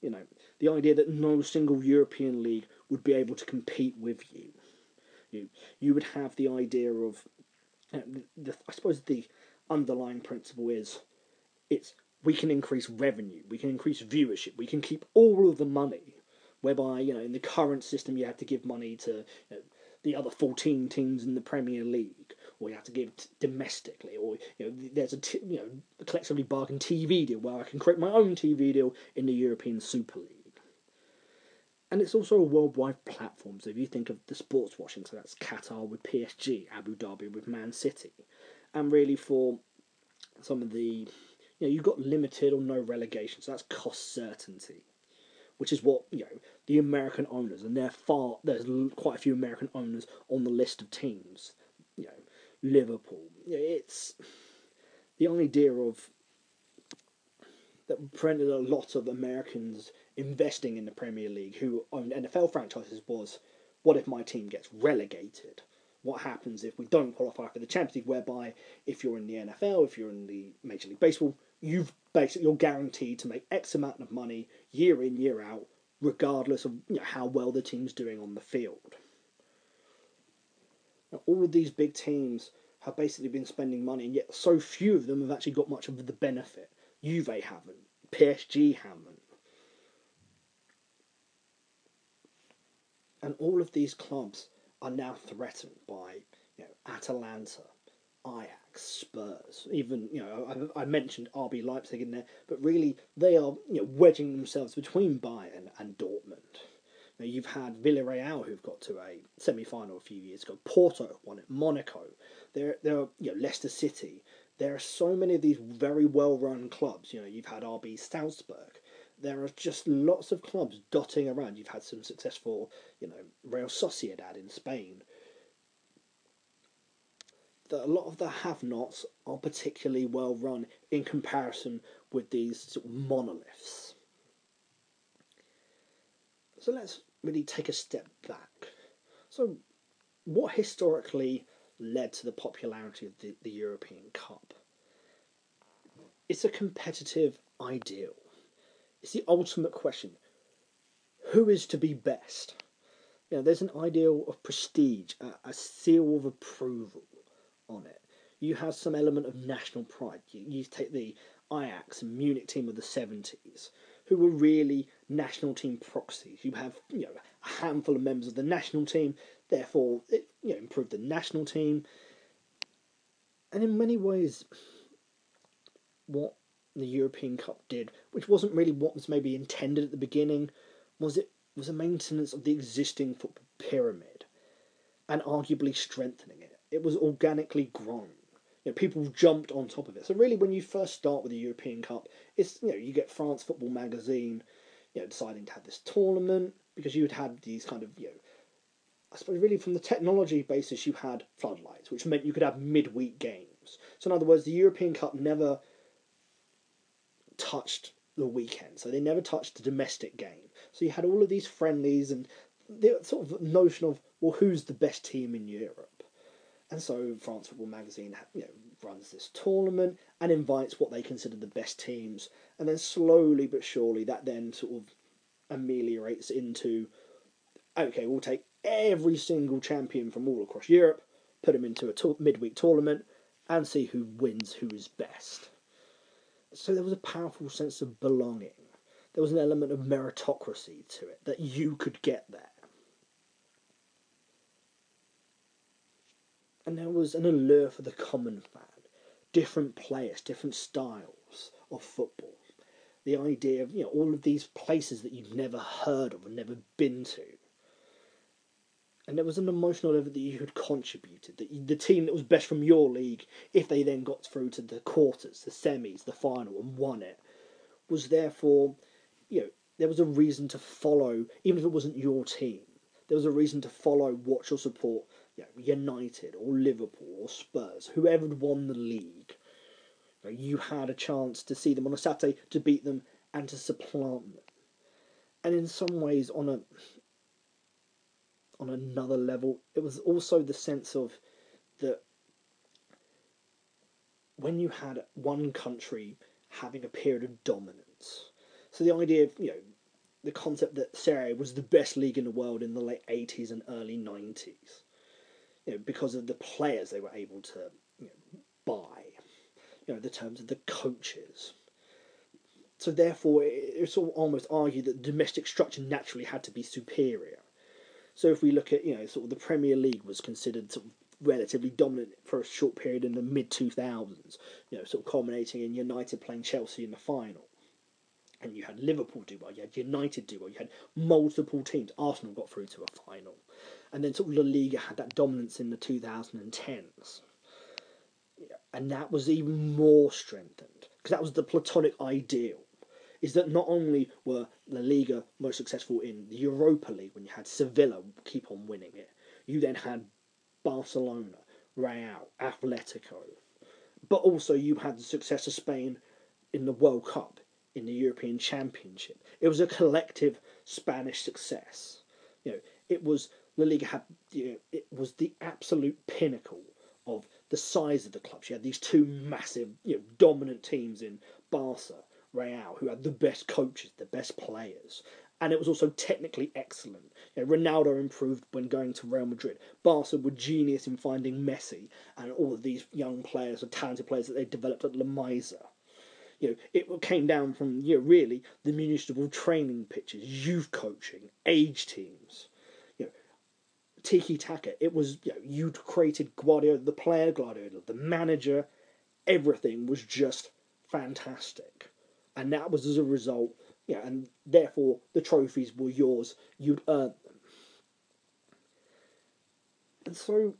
You know, the idea that no single European league would be able to compete with you. You you would have the idea of the, the, I suppose the underlying principle is it's we can increase revenue, we can increase viewership, we can keep all of the money. Whereby you know in the current system you have to give money to you know, the other fourteen teams in the Premier League, or you have to give t- domestically, or you know there's a t- you know a collectively bargained TV deal where I can create my own TV deal in the European Super League. And it's also a worldwide platform. So if you think of the sports watching, so that's Qatar with PSG, Abu Dhabi with Man City, and really for some of the you know, you've got limited or no relegation, so that's cost certainty, which is what you know the American owners, and they're far there's quite a few American owners on the list of teams. You know, Liverpool. You know, it's the idea of that prevented a lot of Americans investing in the Premier League who owned NFL franchises was what if my team gets relegated? what happens if we don't qualify for the Champions League, whereby if you're in the NFL, if you're in the Major League Baseball, you've basically you're guaranteed to make X amount of money year in year out, regardless of you know, how well the team's doing on the field. Now, all of these big teams have basically been spending money, and yet so few of them have actually got much of the benefit. Juve haven't, PSG haven't. And all of these clubs are now threatened by you know Atalanta, Ajax, Spurs. Even you know I, I, mentioned RB Leipzig in there, but really they are you know wedging themselves between Bayern and Dortmund. Now you've had Villarreal who've got to a semi-final a few years ago. Porto won it. Monaco. There, there are you know Leicester City. There are so many of these very well-run clubs. You know you've had RB Salzburg there are just lots of clubs dotting around. You've had some successful, you know, Real Sociedad in Spain. That a lot of the have-nots are particularly well run in comparison with these sort of monoliths. So let's really take a step back. So, what historically led to the popularity of the, the European Cup? It's a competitive ideal it's the ultimate question. Who is to be best? You know, there's an ideal of prestige, a, a seal of approval on it. You have some element of national pride. You, you take the Ajax and Munich team of the 70s, who were really national team proxies. You have you know a handful of members of the national team, therefore it you know improved the national team. And in many ways, what the European Cup did, which wasn't really what was maybe intended at the beginning, was it was a maintenance of the existing football pyramid and arguably strengthening it. It was organically grown. You know, people jumped on top of it. So really, when you first start with the European Cup, it's you know you get France Football Magazine, you know, deciding to have this tournament because you had had these kind of you know, I suppose really from the technology basis you had floodlights, which meant you could have midweek games. So in other words, the European Cup never touched the weekend, so they never touched the domestic game. So you had all of these friendlies and the sort of notion of well, who's the best team in Europe? And so France Football Magazine, you know, runs this tournament and invites what they consider the best teams, and then slowly but surely that then sort of ameliorates into okay, we'll take every single champion from all across Europe, put them into a to- midweek tournament, and see who wins, who is best. So there was a powerful sense of belonging. There was an element of meritocracy to it, that you could get there. And there was an allure for the common fan. Different players, different styles of football. The idea of, you know, all of these places that you've never heard of and never been to. And there was an emotional level that you had contributed. That you, the team that was best from your league, if they then got through to the quarters, the semis, the final, and won it, was therefore, you know, there was a reason to follow, even if it wasn't your team. There was a reason to follow, watch or support, you know, United or Liverpool or Spurs, whoever had won the league. You, know, you had a chance to see them on a Saturday, to beat them, and to supplant them. And in some ways, on a on another level. It was also the sense of that when you had one country having a period of dominance. So the idea of, you know, the concept that Serie A was the best league in the world in the late 80s and early 90s, you know, because of the players they were able to you know, buy, you know, the terms of the coaches. So therefore, it's almost argued that the domestic structure naturally had to be superior. So if we look at, you know, sort of the Premier League was considered sort of relatively dominant for a short period in the mid 2000s, you know, sort of culminating in United playing Chelsea in the final. And you had Liverpool do well, you had United do well, you had multiple teams. Arsenal got through to a final. And then sort of La Liga had that dominance in the 2010s. And that was even more strengthened because that was the platonic ideal is that not only were La Liga most successful in the Europa League when you had Sevilla keep on winning it, you then had Barcelona, Real, Atletico, but also you had the success of Spain in the World Cup, in the European Championship. It was a collective Spanish success. You know, it was La Liga had you know, it was the absolute pinnacle of the size of the clubs. You had these two massive, you know, dominant teams in Barca Real, who had the best coaches, the best players. And it was also technically excellent. You know, Ronaldo improved when going to Real Madrid. Barca were genius in finding Messi and all of these young players or talented players that they developed at La Masia. You know, it came down from you know, really the municipal training pitches, youth coaching, age teams. You know, tiki taka. It was you know, you'd created Guardiola, the player Guardiola, the manager. Everything was just fantastic and that was as a result, yeah, and therefore the trophies were yours. You'd earned them, and so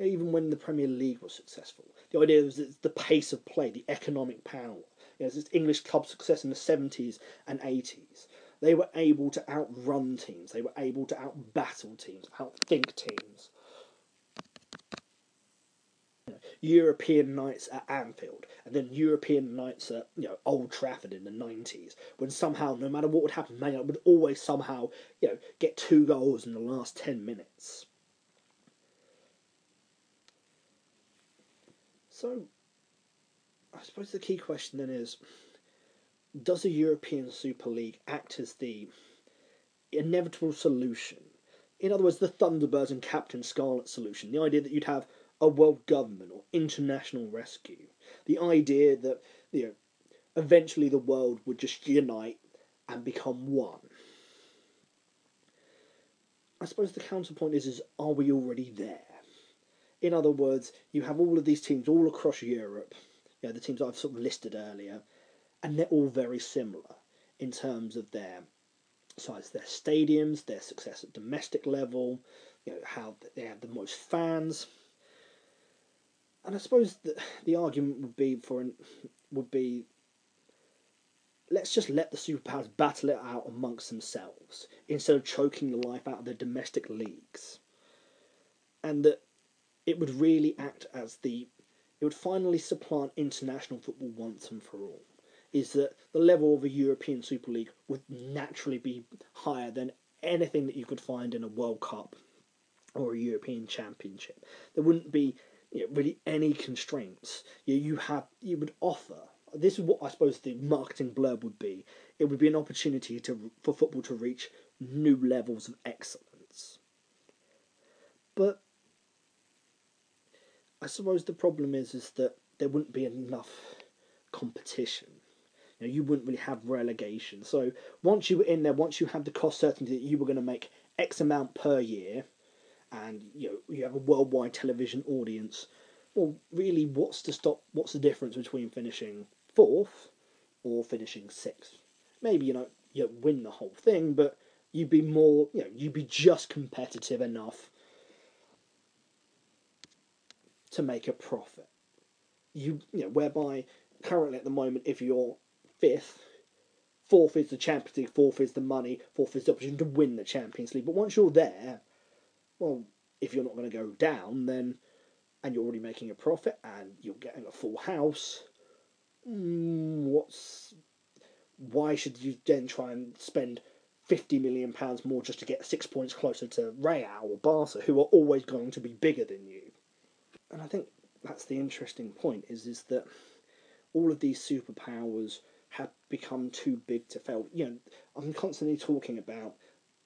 even when the Premier League was successful, the idea was that the pace of play, the economic power. You this English club success in the seventies and eighties. They were able to outrun teams. They were able to outbattle teams, outthink teams. European nights at Anfield, and then European nights at you know Old Trafford in the nineties, when somehow, no matter what would happen, Man United would always somehow you know get two goals in the last ten minutes. So, I suppose the key question then is: Does a European Super League act as the inevitable solution? In other words, the Thunderbirds and Captain Scarlet solution. The idea that you'd have a world government or international rescue. The idea that you know eventually the world would just unite and become one. I suppose the counterpoint is is are we already there? In other words, you have all of these teams all across Europe, you know, the teams I've sort of listed earlier, and they're all very similar in terms of their size, their stadiums, their success at domestic level, you know, how they have the most fans, and I suppose the, the argument would be for an, would be let's just let the superpowers battle it out amongst themselves instead of choking the life out of their domestic leagues. And that it would really act as the it would finally supplant international football once and for all. Is that the level of a European Super League would naturally be higher than anything that you could find in a World Cup or a European Championship. There wouldn't be you know, really any constraints. You, you have you would offer. This is what I suppose the marketing blurb would be. It would be an opportunity to for football to reach new levels of excellence. But I suppose the problem is is that there wouldn't be enough competition. You, know, you wouldn't really have relegation. So once you were in there, once you had the cost certainty that you were going to make X amount per year, and you know you have a worldwide television audience. Well, really, what's to stop? What's the difference between finishing fourth or finishing sixth? Maybe you know you win the whole thing, but you'd be more, you know, you'd be just competitive enough to make a profit. You, you know, whereby currently at the moment, if you're fifth, fourth is the Champions League, fourth is the money, fourth is the opportunity to win the Champions League. But once you're there, well, if you're not going to go down, then and you're already making a profit and you're getting a full house, mm, what's why should you then try and spend fifty million pounds more just to get six points closer to Real or Barca, who are always going to be bigger than you? And I think that's the interesting point is is that all of these superpowers have become too big to fail. You know, I'm constantly talking about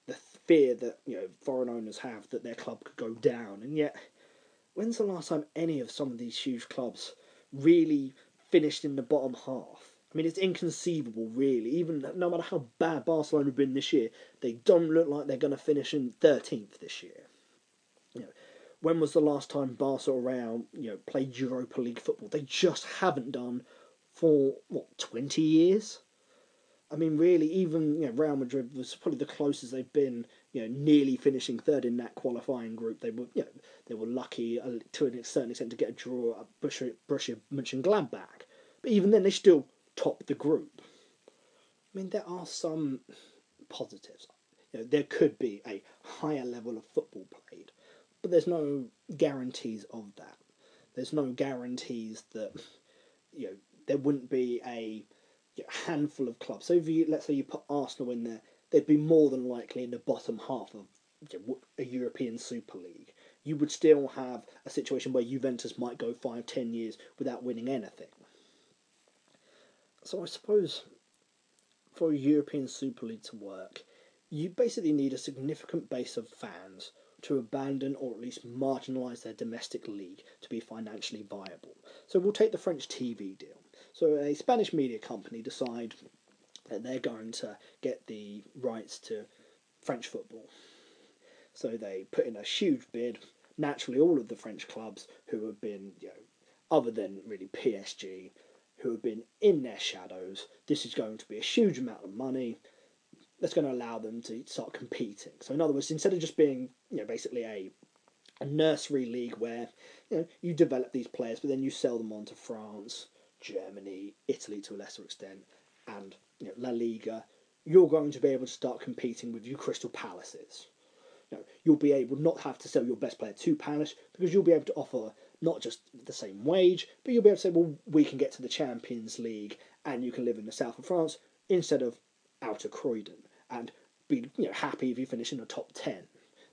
the fear that you know foreign owners have that their club could go down, and yet, when's the last time any of some of these huge clubs really finished in the bottom half? I mean, it's inconceivable, really. Even no matter how bad Barcelona have been this year, they don't look like they're going to finish in thirteenth this year. You know, when was the last time Real, you know, played Europa League football? They just haven't done for what twenty years. I mean, really, even you know, Real Madrid was probably the closest they've been. You know, nearly finishing third in that qualifying group. They were, you know, they were lucky uh, to a certain extent to get a draw at Borussia, Borussia Mönchengladbach. But even then, they still topped the group. I mean, there are some positives. You know, there could be a higher level of football played, but there's no guarantees of that. There's no guarantees that you know there wouldn't be a handful of clubs. So if you let's say you put Arsenal in there, they'd be more than likely in the bottom half of a European Super League. You would still have a situation where Juventus might go five, ten years without winning anything. So I suppose for a European Super League to work, you basically need a significant base of fans to abandon or at least marginalise their domestic league to be financially viable. So we'll take the French TV deal. So a Spanish media company decide that they're going to get the rights to French football. So they put in a huge bid. Naturally, all of the French clubs who have been, you know, other than really PSG, who have been in their shadows, this is going to be a huge amount of money that's going to allow them to start competing. So, in other words, instead of just being, you know, basically a a nursery league where you know you develop these players, but then you sell them on to France, Germany, Italy to a lesser extent, and you know, La Liga, you're going to be able to start competing with your Crystal Palaces. You know, you'll be able not have to sell your best player to Palace because you'll be able to offer not just the same wage, but you'll be able to say, well, we can get to the Champions League and you can live in the south of France instead of outer Croydon and be you know happy if you finish in the top ten.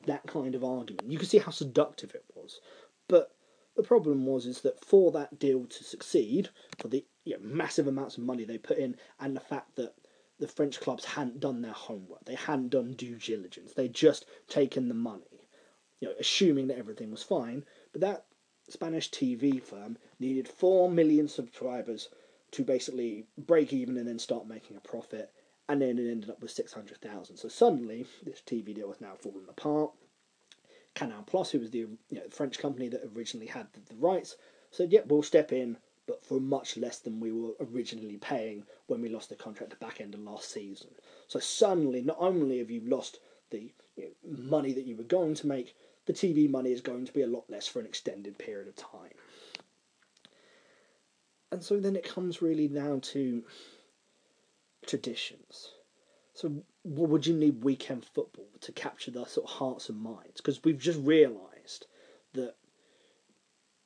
That kind of argument. You can see how seductive it was. But the problem was is that for that deal to succeed, for the you know, massive amounts of money they put in, and the fact that the French clubs hadn't done their homework, they hadn't done due diligence, they'd just taken the money, you know, assuming that everything was fine. But that Spanish TV firm needed four million subscribers to basically break even and then start making a profit and then it ended up with 600,000. So suddenly, this TV deal has now fallen apart. Canal Plus, who was the you know, French company that originally had the, the rights, said, "Yep, we'll step in, but for much less than we were originally paying when we lost the contract at the back end of last season." So suddenly, not only have you lost the you know, money that you were going to make, the TV money is going to be a lot less for an extended period of time. And so then it comes really now to traditions. So, what would you need weekend football to capture the sort of hearts and minds? Because we've just realised that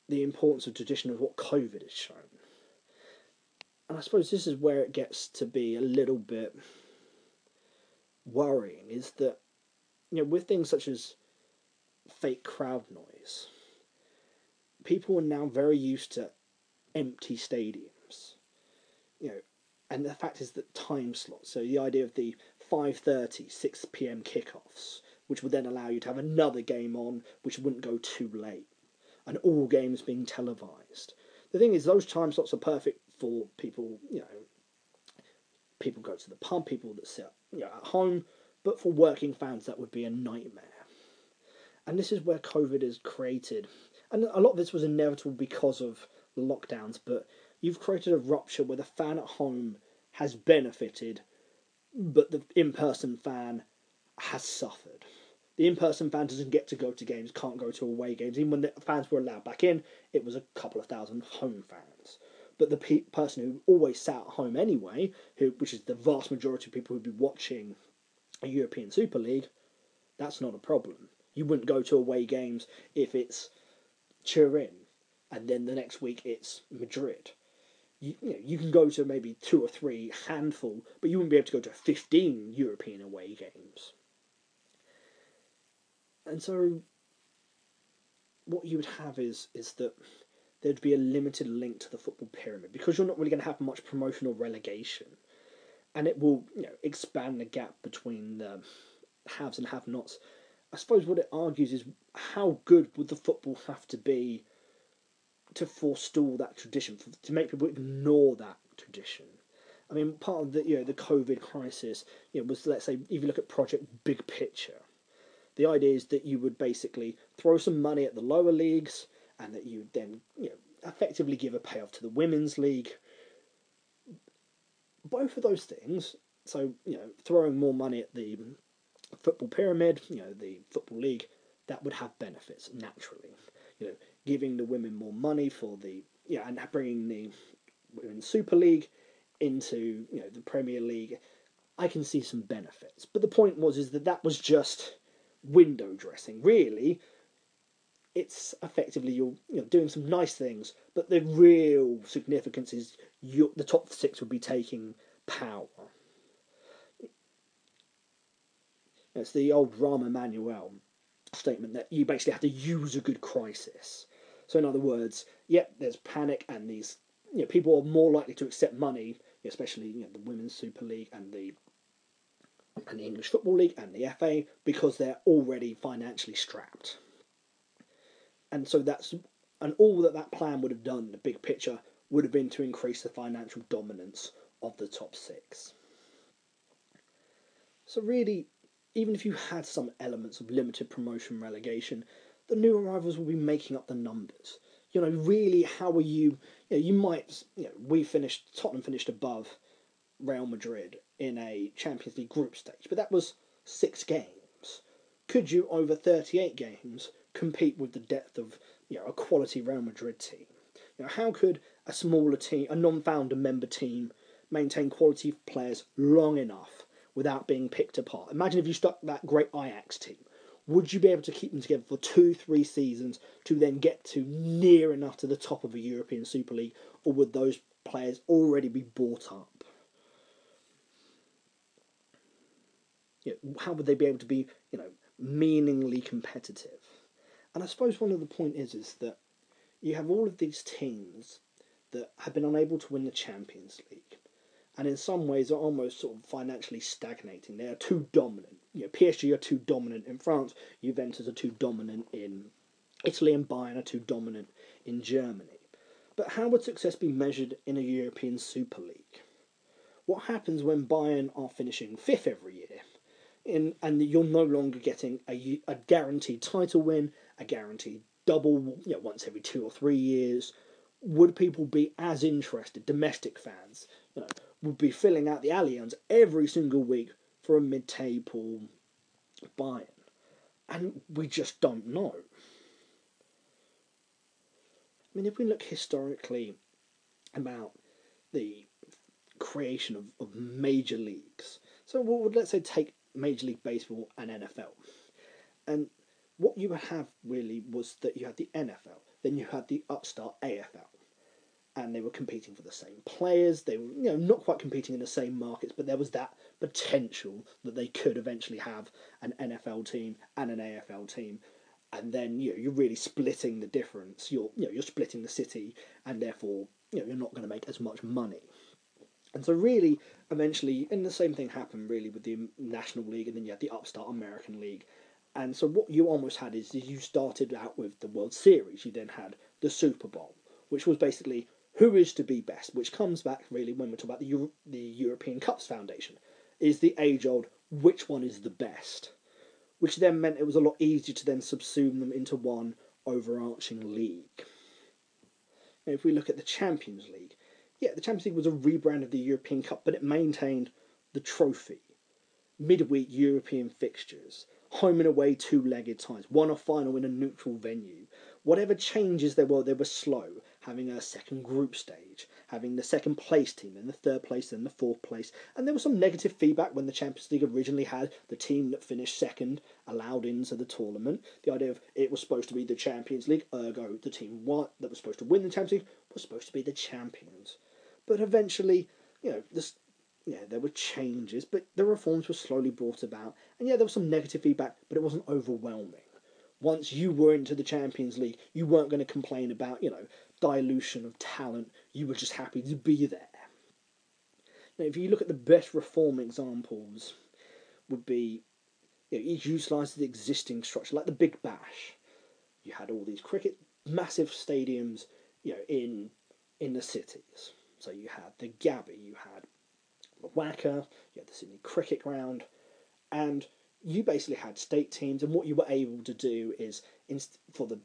the importance of tradition is what COVID has shown. And I suppose this is where it gets to be a little bit worrying is that, you know, with things such as fake crowd noise, people are now very used to empty stadiums. You know, and the fact is that time slots. So the idea of the 5:30, 6 p.m. kickoffs, which would then allow you to have another game on, which wouldn't go too late, and all games being televised. The thing is, those time slots are perfect for people. You know, people go to the pub, people that sit you know, at home, but for working fans, that would be a nightmare. And this is where COVID is created, and a lot of this was inevitable because of lockdowns, but you've created a rupture where the fan at home has benefited, but the in person fan has suffered. The in-person fan doesn't get to go to games, can't go to away games. Even when the fans were allowed back in, it was a couple of thousand home fans. But the pe- person who always sat at home anyway, who which is the vast majority of people who'd be watching a European Super League, that's not a problem. You wouldn't go to away games if it's Turin, and then the next week it's Madrid. You, you, know, you can go to maybe two or three handful, but you wouldn't be able to go to 15 European away games. And so, what you would have is is that there'd be a limited link to the football pyramid because you're not really going to have much promotional relegation, and it will you know expand the gap between the haves and have-nots. I suppose what it argues is how good would the football have to be to forestall that tradition, to make people ignore that tradition. I mean, part of the you know the COVID crisis, you know, was let's say if you look at Project Big Picture, the idea is that you would basically throw some money at the lower leagues, and that you then you know effectively give a payoff to the women's league. Both of those things, so you know, throwing more money at the football pyramid, you know, the football league, that would have benefits naturally. You know, giving the women more money for the yeah, and bringing the women's Super League into you know the Premier League, I can see some benefits. But the point was is that that was just window dressing. Really, it's effectively you're you know doing some nice things, but the real significance is you the top six would be taking power. It's the old Rahm Emanuel statement that you basically have to use a good crisis. So in other words, yep, there's panic and these you know, people are more likely to accept money, especially you know, the Women's Super League and the and the English Football League and the FA because they're already financially strapped. And so that's and all that that plan would have done, the big picture, would have been to increase the financial dominance of the top six. So really, even if you had some elements of limited promotion relegation, the new arrivals will be making up the numbers. You know, really, how are you? You, know, you might, you know, we finished, Tottenham finished above Real Madrid in a Champions League group stage, but that was six games. Could you, over 38 games, compete with the depth of, you know, a quality Real Madrid team? You know, how could a smaller team, a non-founder member team, maintain quality players long enough without being picked apart? Imagine if you stuck that great Ajax team would you be able to keep them together for two, three seasons to then get to near enough to the top of a European Super League, or would those players already be bought up? You know, how would they be able to be, you know, meaningly competitive? And I suppose one of the point is is that you have all of these teams that have been unable to win the Champions League, and in some ways are almost sort of financially stagnating. They are too dominant you know, PSG are too dominant in France, Juventus are too dominant in Italy, and Bayern are too dominant in Germany. But how would success be measured in a European Super League? What happens when Bayern are finishing fifth every year, in, and you're no longer getting a, a guaranteed title win, a guaranteed double, you know, once every two or three years? Would people be as interested? Domestic fans, you know, would be filling out the Allianz every single week for a mid-table Bayern, and we just don't know. I mean, if we look historically about the creation of, of major leagues, so we'll, let's say take Major League Baseball and NFL, and what you would have really was that you had the NFL, then you had the upstart AFL, and they were competing for the same players. They were, you know, not quite competing in the same markets, but there was that potential that they could eventually have an NFL team and an AFL team. And then you know, you're really splitting the difference. You're you know you're splitting the city, and therefore you know you're not going to make as much money. And so really, eventually, and the same thing happened really with the National League, and then you had the upstart American League. And so what you almost had is, is you started out with the World Series. You then had the Super Bowl, which was basically who is to be best, which comes back really when we talk about the Euro- the European Cups Foundation, is the age old which one is the best, which then meant it was a lot easier to then subsume them into one overarching league. Now, if we look at the Champions League, yeah, the Champions League was a rebrand of the European Cup, but it maintained the trophy. midweek European fixtures, home and away two legged ties, won a final in a neutral venue. Whatever changes there were, they were slow, having a second group stage, having the second place team, then the third place, then the fourth place. And there was some negative feedback when the Champions League originally had the team that finished second allowed into the tournament. The idea of it was supposed to be the Champions League, ergo the team that was supposed to win the Champions League was supposed to be the champions. But eventually, you know, this yeah, there were changes, but the reforms were slowly brought about. And yeah, there was some negative feedback, but it wasn't overwhelming. Once you were into the Champions League, you weren't going to complain about, you know, dilution of talent. You were just happy to be there. Now, if you look at the best reform examples, would be you know, it utilised the existing structure, like the Big Bash. You had all these cricket massive stadiums, you know, in in the cities. So you had the Gabba, you had the WACA, you had the Sydney Cricket Ground, and you basically had state teams. And what you were able to do is, for the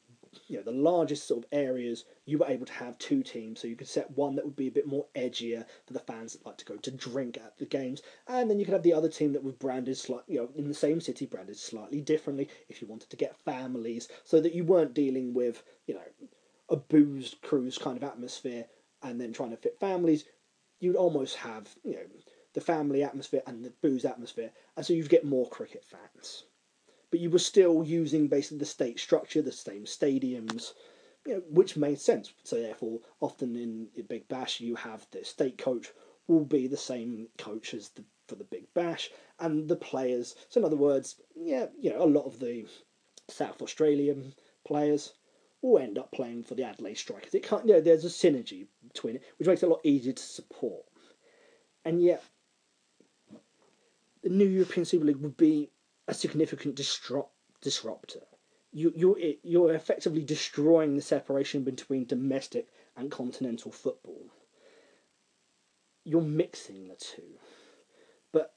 you know the largest sort of areas, you were able to have two teams. So you could set one that would be a bit more edgier for the fans that like to go to drink at the games, and then you could have the other team that was branded slightly, you know, in the same city, branded slightly differently. If you wanted to get families, so that you weren't dealing with you know a booze cruise kind of atmosphere and then trying to fit families, you'd almost have you know the family atmosphere and the booze atmosphere, and so you'd get more cricket fans. But you were still using basically the state structure, the same stadiums, you know, which made sense. So therefore, often in, Big Bash, you have the state coach will be the same coach as the for the Big Bash, and the players. So in other words, yeah, you know, a lot of the South Australian players will end up playing for the Adelaide Strikers. It can't, you know, there's a synergy between it, which makes it a lot easier to support. And yet, the new European Super League would be a significant disrupt disruptor. You, you're, you're effectively destroying the separation between domestic and continental football. You're mixing the two, but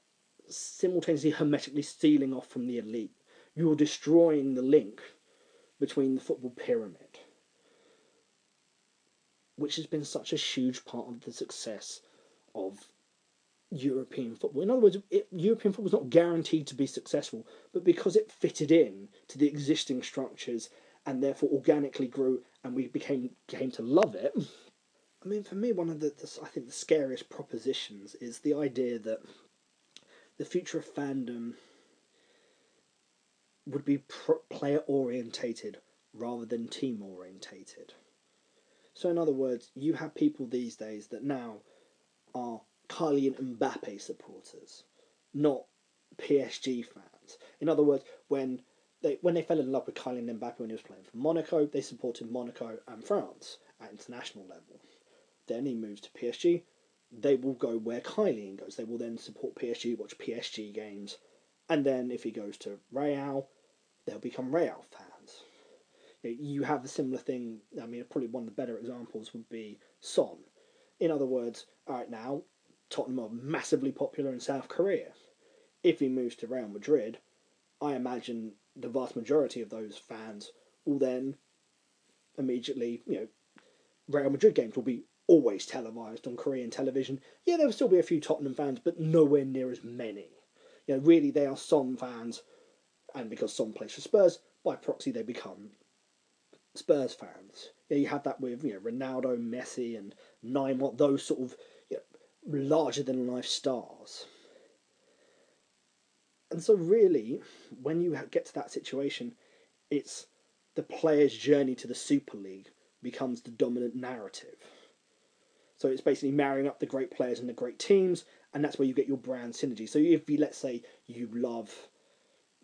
simultaneously hermetically stealing off from the elite. You're destroying the link between the football pyramid, which has been such a huge part of the success of European football. In other words, it, European football was not guaranteed to be successful, but because it fitted in to the existing structures and therefore organically grew, and we became came to love it. I mean, for me, one of the, the I think the scariest propositions is the idea that the future of fandom would be player orientated rather than team orientated. So, in other words, you have people these days that now are Kylian Mbappe supporters, not PSG fans. In other words, when they when they fell in love with Kylian Mbappe when he was playing for Monaco, they supported Monaco and France at international level. Then he moves to PSG. They will go where Kylian goes. They will then support PSG, watch PSG games, and then if he goes to Real, they'll become Real fans. You have a similar thing. I mean, probably one of the better examples would be Son. In other words, right now, Tottenham are massively popular in South Korea. If he moves to Real Madrid, I imagine the vast majority of those fans will then immediately, you know, Real Madrid games will be always televised on Korean television. Yeah, there will still be a few Tottenham fans, but nowhere near as many. You know, really, they are Son fans, and because Son plays for Spurs, by proxy, they become Spurs fans. Yeah, you have that with you know Ronaldo, Messi, and Neymar, those sort of larger than life stars. And so, really, when you get to that situation, it's the player's journey to the Super League becomes the dominant narrative. So it's basically marrying up the great players and the great teams, and that's where you get your brand synergy. So if you let's say you love,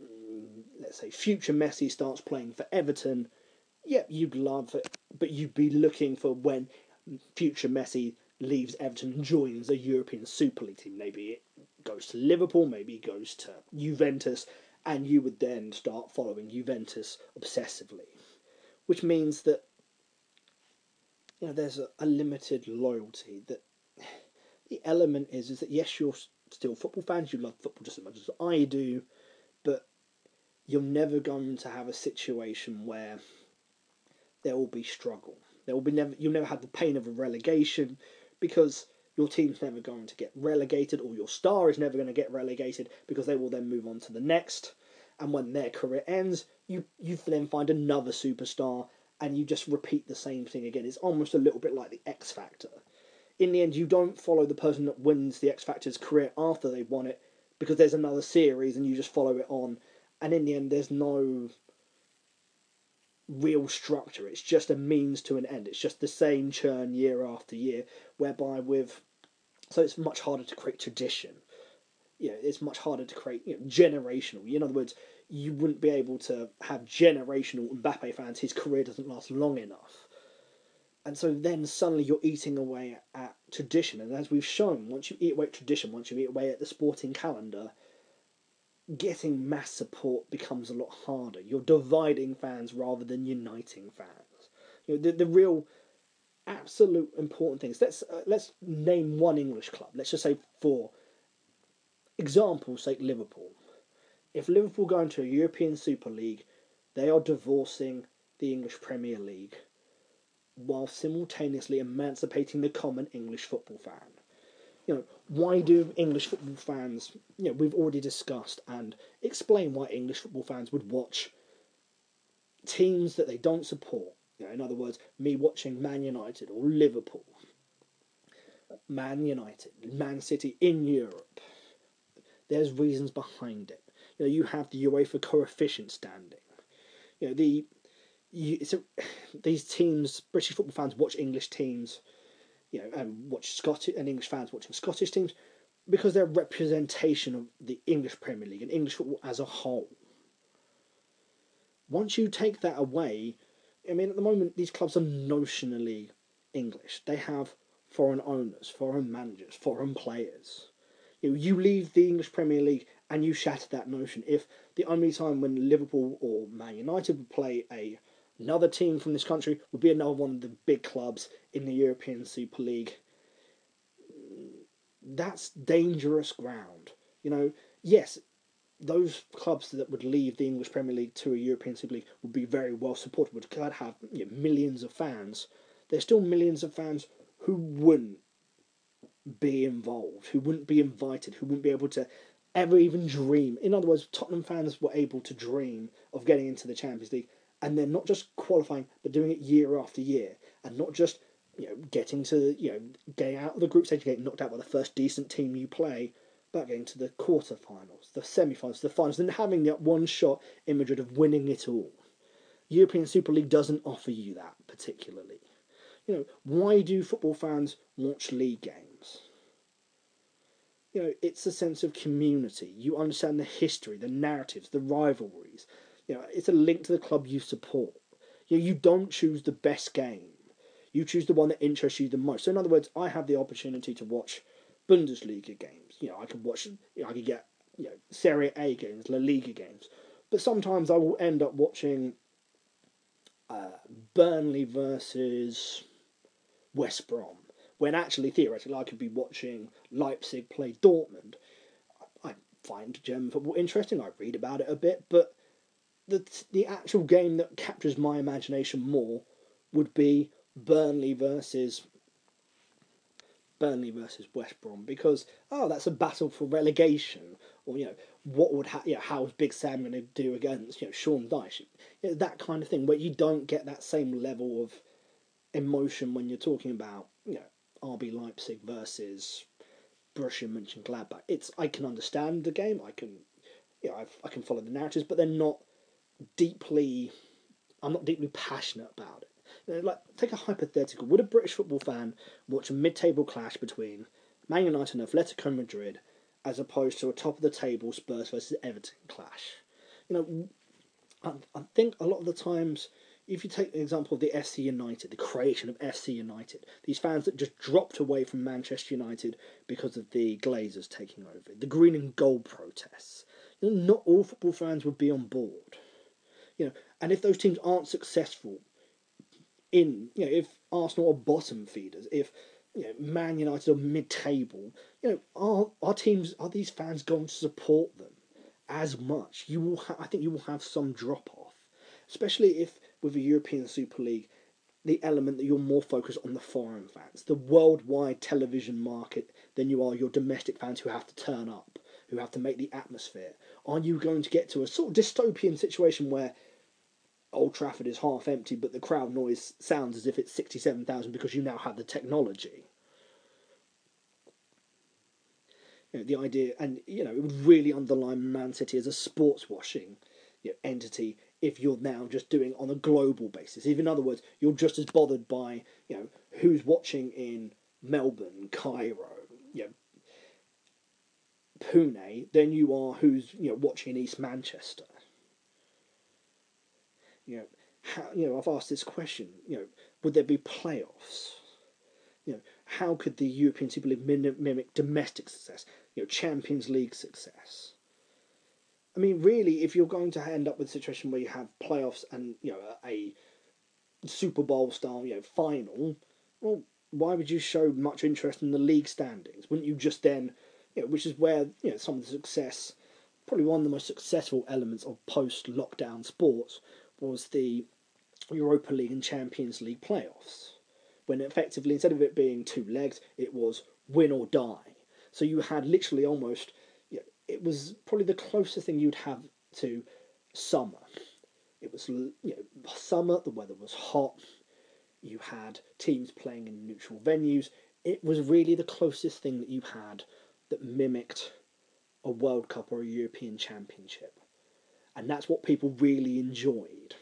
mm, let's say future Messi starts playing for Everton, yeah, you'd love it, but you'd be looking for when future Messi leaves Everton and joins a European Super League team. Maybe it goes to Liverpool, maybe it goes to Juventus, and you would then start following Juventus obsessively, which means that you know there's a, a limited loyalty. That the element is is that yes, you're still football fans, you love football just as much as I do, but you're never going to have a situation where there will be struggle. There will be never you'll never have the pain of a relegation because your team's never going to get relegated, or your star is never going to get relegated because they will then move on to the next. And when their career ends, you you then find another superstar, and you just repeat the same thing again. It's almost a little bit like the X Factor. In the end, you don't follow the person that wins the X Factor's career after they've won it because there's another series, and you just follow it on. And in the end, there's no real structure. It's just a means to an end. It's just the same churn year after year, whereby with so it's much harder to create tradition. You know, it's much harder to create you know, generational. In other words, you wouldn't be able to have generational Mbappe fans. His career doesn't last long enough. And so then suddenly you're eating away at tradition. And as we've shown, once you eat away at tradition, once you eat away at the sporting calendar, getting mass support becomes a lot harder. You're dividing fans rather than uniting fans. You know, the, the real absolute important things. Let's uh, let's name one English club. Let's just say for example, say Liverpool. If Liverpool go into a European Super League, they are divorcing the English Premier League while simultaneously emancipating the common English football fan you know, why do English football fans, you know, we've already discussed and explain why English football fans would watch teams that they don't support. You know, in other words, me watching Man United or Liverpool, Man United, Man City in Europe. There's reasons behind it. You know, you have the UEFA coefficient standing. You know, the you, so these teams, British football fans watch English teams you know, and watch Scottish and English fans watching Scottish teams because they're representation of the English Premier League and English football as a whole. Once you take that away, I mean, at the moment, these clubs are notionally English. They have foreign owners, foreign managers, foreign players. You, know, you leave the English Premier League and you shatter that notion. If the only time when Liverpool or Man United would play a Another team from this country would be another one of the big clubs in the European Super League. That's dangerous ground. You know, yes, those clubs that would leave the English Premier League to a European Super League would be very well supported, would have you know, millions of fans. There's still millions of fans who wouldn't be involved, who wouldn't be invited, who wouldn't be able to ever even dream. In other words, Tottenham fans were able to dream of getting into the Champions League and then not just qualifying, but doing it year after year, and not just you know getting to you know getting out of the group stage, getting knocked out by the first decent team you play, but getting to the quarterfinals, the semi-finals, the finals, and having that one shot in Madrid of winning it all. European Super League doesn't offer you that particularly. You know, why do football fans watch league games? You know, it's a sense of community. You understand the history, the narratives, the rivalries, you know, it's a link to the club you support. You know, you don't choose the best game. You choose the one that interests you the most. So in other words, I have the opportunity to watch Bundesliga games. You know, I could watch. You know, I could get you know Serie A games, La Liga games. But sometimes I will end up watching uh, Burnley versus West Brom, when actually theoretically I could be watching Leipzig play Dortmund. I find German football interesting. I read about it a bit, but the the actual game that captures my imagination more would be Burnley versus Burnley versus West Brom because oh that's a battle for relegation or you know what would ha- you know, how's Big Sam going to do against you know Sean Dyche? You know, that kind of thing where you don't get that same level of emotion when you're talking about you know RB Leipzig versus Borussia Mönchengladbach. It's I can understand the game I can you know I've, I can follow the narratives but they're not deeply, I'm not deeply passionate about it. Like, take a hypothetical. Would a British football fan watch a mid-table clash between Man United and Atletico Madrid as opposed to a top-of-the-table Spurs versus Everton clash? You know, I, I think a lot of the times, if you take the example of the FC United, the creation of FC United, these fans that just dropped away from Manchester United because of the Glazers taking over, the green and gold protests, not all football fans would be on board. You know, and if those teams aren't successful in, you know, if Arsenal are bottom feeders, if you know, Man United are mid-table, you know, are our teams are these fans going to support them as much? You will, ha- I think, you will have some drop off, especially if with a European Super League, the element that you're more focused on the foreign fans, the worldwide television market, than you are your domestic fans who have to turn up, who have to make the atmosphere? Are you going to get to a sort of dystopian situation where Old Trafford is half empty, but the crowd noise sounds as if it's 67,000 because you now have the technology? You know, the idea, and you know, it would really underline Man City as a sports washing you know, entity if you're now just doing on a global basis. If, in other words, you're just as bothered by you know who's watching in Melbourne, Cairo, you know, Pune, than you are who's you know watching in East Manchester. You know, how, you know, I've asked this question. You know, would there be playoffs? You know, how could the European Super League mimic domestic success? You know, Champions League success. I mean, really, if you're going to end up with a situation where you have playoffs and you know a, Super Bowl style, you know, final, well, why would you show much interest in the league standings? Wouldn't you just then, you know, which is where you know some of the success, probably one of the most successful elements of post-lockdown sports was the Europa League and Champions League playoffs, when effectively instead of it being two legs, it was win or die. So you had literally almost it was probably the closest thing you'd have to summer. It was you know summer. The weather was hot. You had teams playing in neutral venues. It was really the closest thing that you had that mimicked a World Cup or a European Championship, and that's what people really enjoyed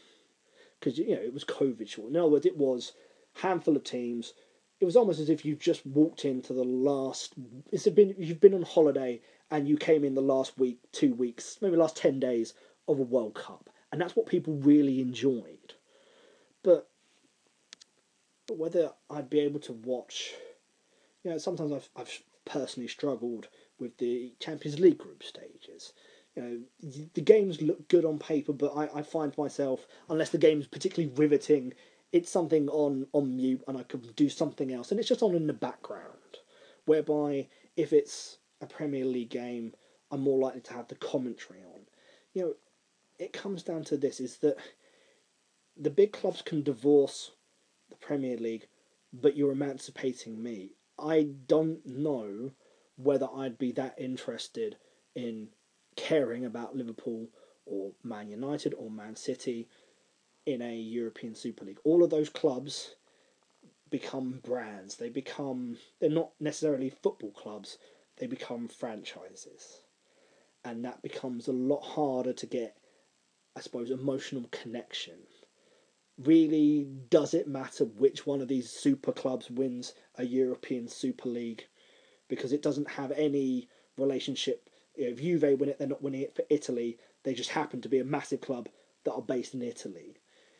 because you know it was COVID short. In other words, it was handful of teams. It was almost as if you just walked into the last. It's been you've been on holiday and you came in the last week, two weeks, maybe last 10 days of a World Cup. And that's what people really enjoyed. But, but whether I'd be able to watch, you know, sometimes I've, I've personally struggled with the Champions League group stages. You know, the games look good on paper, but I, I find myself, unless the game's particularly riveting, it's something on, on mute and I can do something else. And it's just on in the background. Whereby, if it's a Premier League game, I'm more likely to have the commentary on. You know, it comes down to this: is that the big clubs can divorce the Premier League, but you're emancipating me. I don't know whether I'd be that interested in caring about Liverpool or Man United or Man City in a European Super League. All of those clubs become brands. They become they're not necessarily football clubs, they become franchises. And that becomes a lot harder to get, I suppose, emotional connection. Really, does it matter which one of these super clubs wins a European Super League? Because it doesn't have any relationship. If Juve win it, they're not winning it for Italy. They just happen to be a massive club that are based in Italy.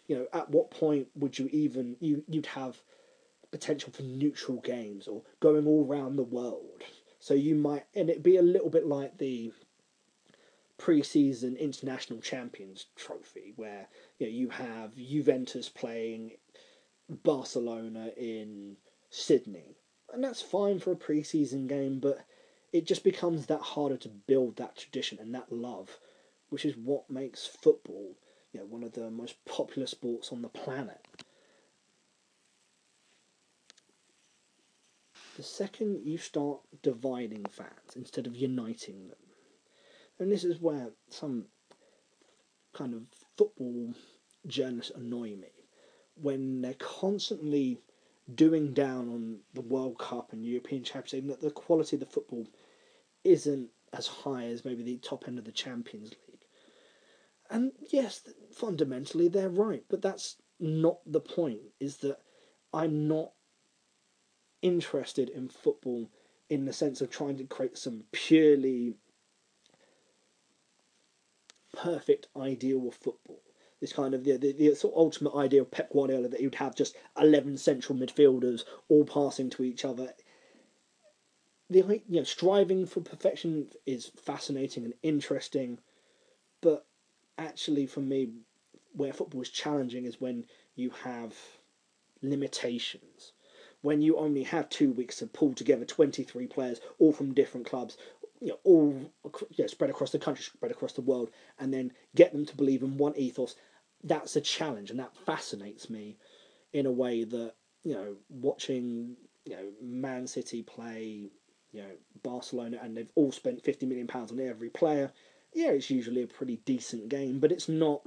You know, at what point would you even you you'd have potential for neutral games or going all around the world? So you might, and it'd be a little bit like the pre-season international champions trophy, where you know you have Juventus playing Barcelona in Sydney, and that's fine for a pre-season game, but it just becomes that harder to build that tradition and that love, which is what makes football, you know, one of the most popular sports on the planet. The second you start dividing fans instead of uniting them, and this is where some kind of football journalists annoy me when they're constantly doing down on the World Cup and European Championship, saying that the quality of the football isn't as high as maybe the top end of the Champions League. And yes, fundamentally they're right, but that's not the point. Is that I'm not interested in football in the sense of trying to create some purely perfect ideal of football. This kind of the, the, the sort of ultimate idea of Pep Guardiola that he would have just eleven central midfielders all passing to each other. The you know striving for perfection is fascinating and interesting, but actually for me, where football is challenging is when you have limitations. When you only have two weeks to pull together 23 players, all from different clubs, you know, all you know, spread across the country, spread across the world, and then get them to believe in one ethos, that's a challenge, and that fascinates me in a way that you know watching you know Man City play you know Barcelona and they've all spent fifty million pounds on every player. Yeah, it's usually a pretty decent game, but it's not.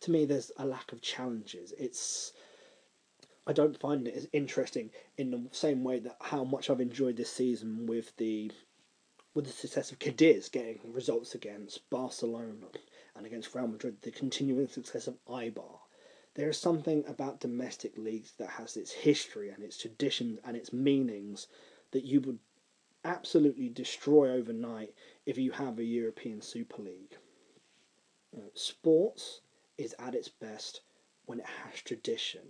To me, there's a lack of challenges. It's I don't find it as interesting in the same way that how much I've enjoyed this season with the with the success of Cadiz getting results against Barcelona and against Real Madrid, the continuing success of Eibar. There is something about domestic leagues that has its history and its traditions and its meanings that you would absolutely destroy overnight if you have a European Super League. Know, sports is at its best when it has tradition,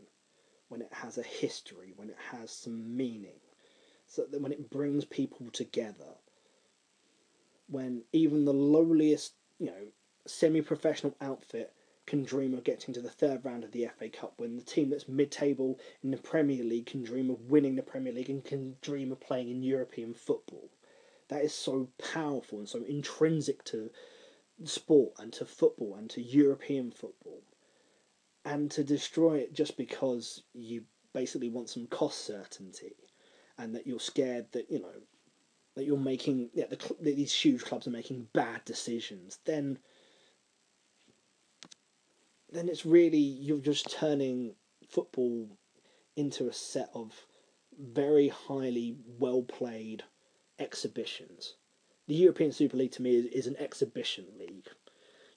when it has a history, when it has some meaning, so that when it brings people together, when even the lowliest, you know, semi-professional outfit can dream of getting to the third round of the FA Cup, when the team that's mid-table in the Premier League can dream of winning the Premier League and can dream of playing in European football. That is so powerful and so intrinsic to sport and to football and to European football. And to destroy it just because you basically want some cost certainty and that you're scared that, you know, that you're making, yeah, the, these huge clubs are making bad decisions, then then it's really you're just turning football into a set of very highly well played exhibitions. The European Super League to me is, is an exhibition league.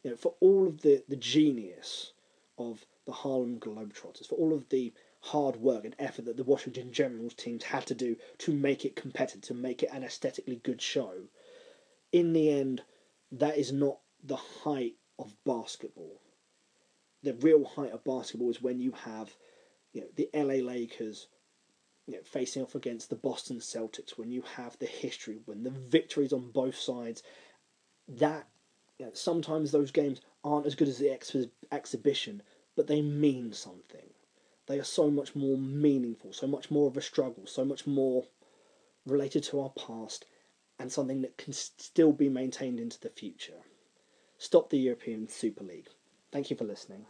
You know, for all of the, the genius of the Harlem Globetrotters, for all of the hard work and effort that the Washington Generals teams had to do to make it competitive, to make it an aesthetically good show, in the end, that is not the height of basketball the real height of basketball is when you have, you know, the LA Lakers, you know, facing off against the Boston Celtics. When you have the history, when the victories on both sides, that you know, sometimes those games aren't as good as the ex- exhibition, but they mean something. They are so much more meaningful, so much more of a struggle, so much more related to our past, and something that can still be maintained into the future. Stop the European Super League. Thank you for listening.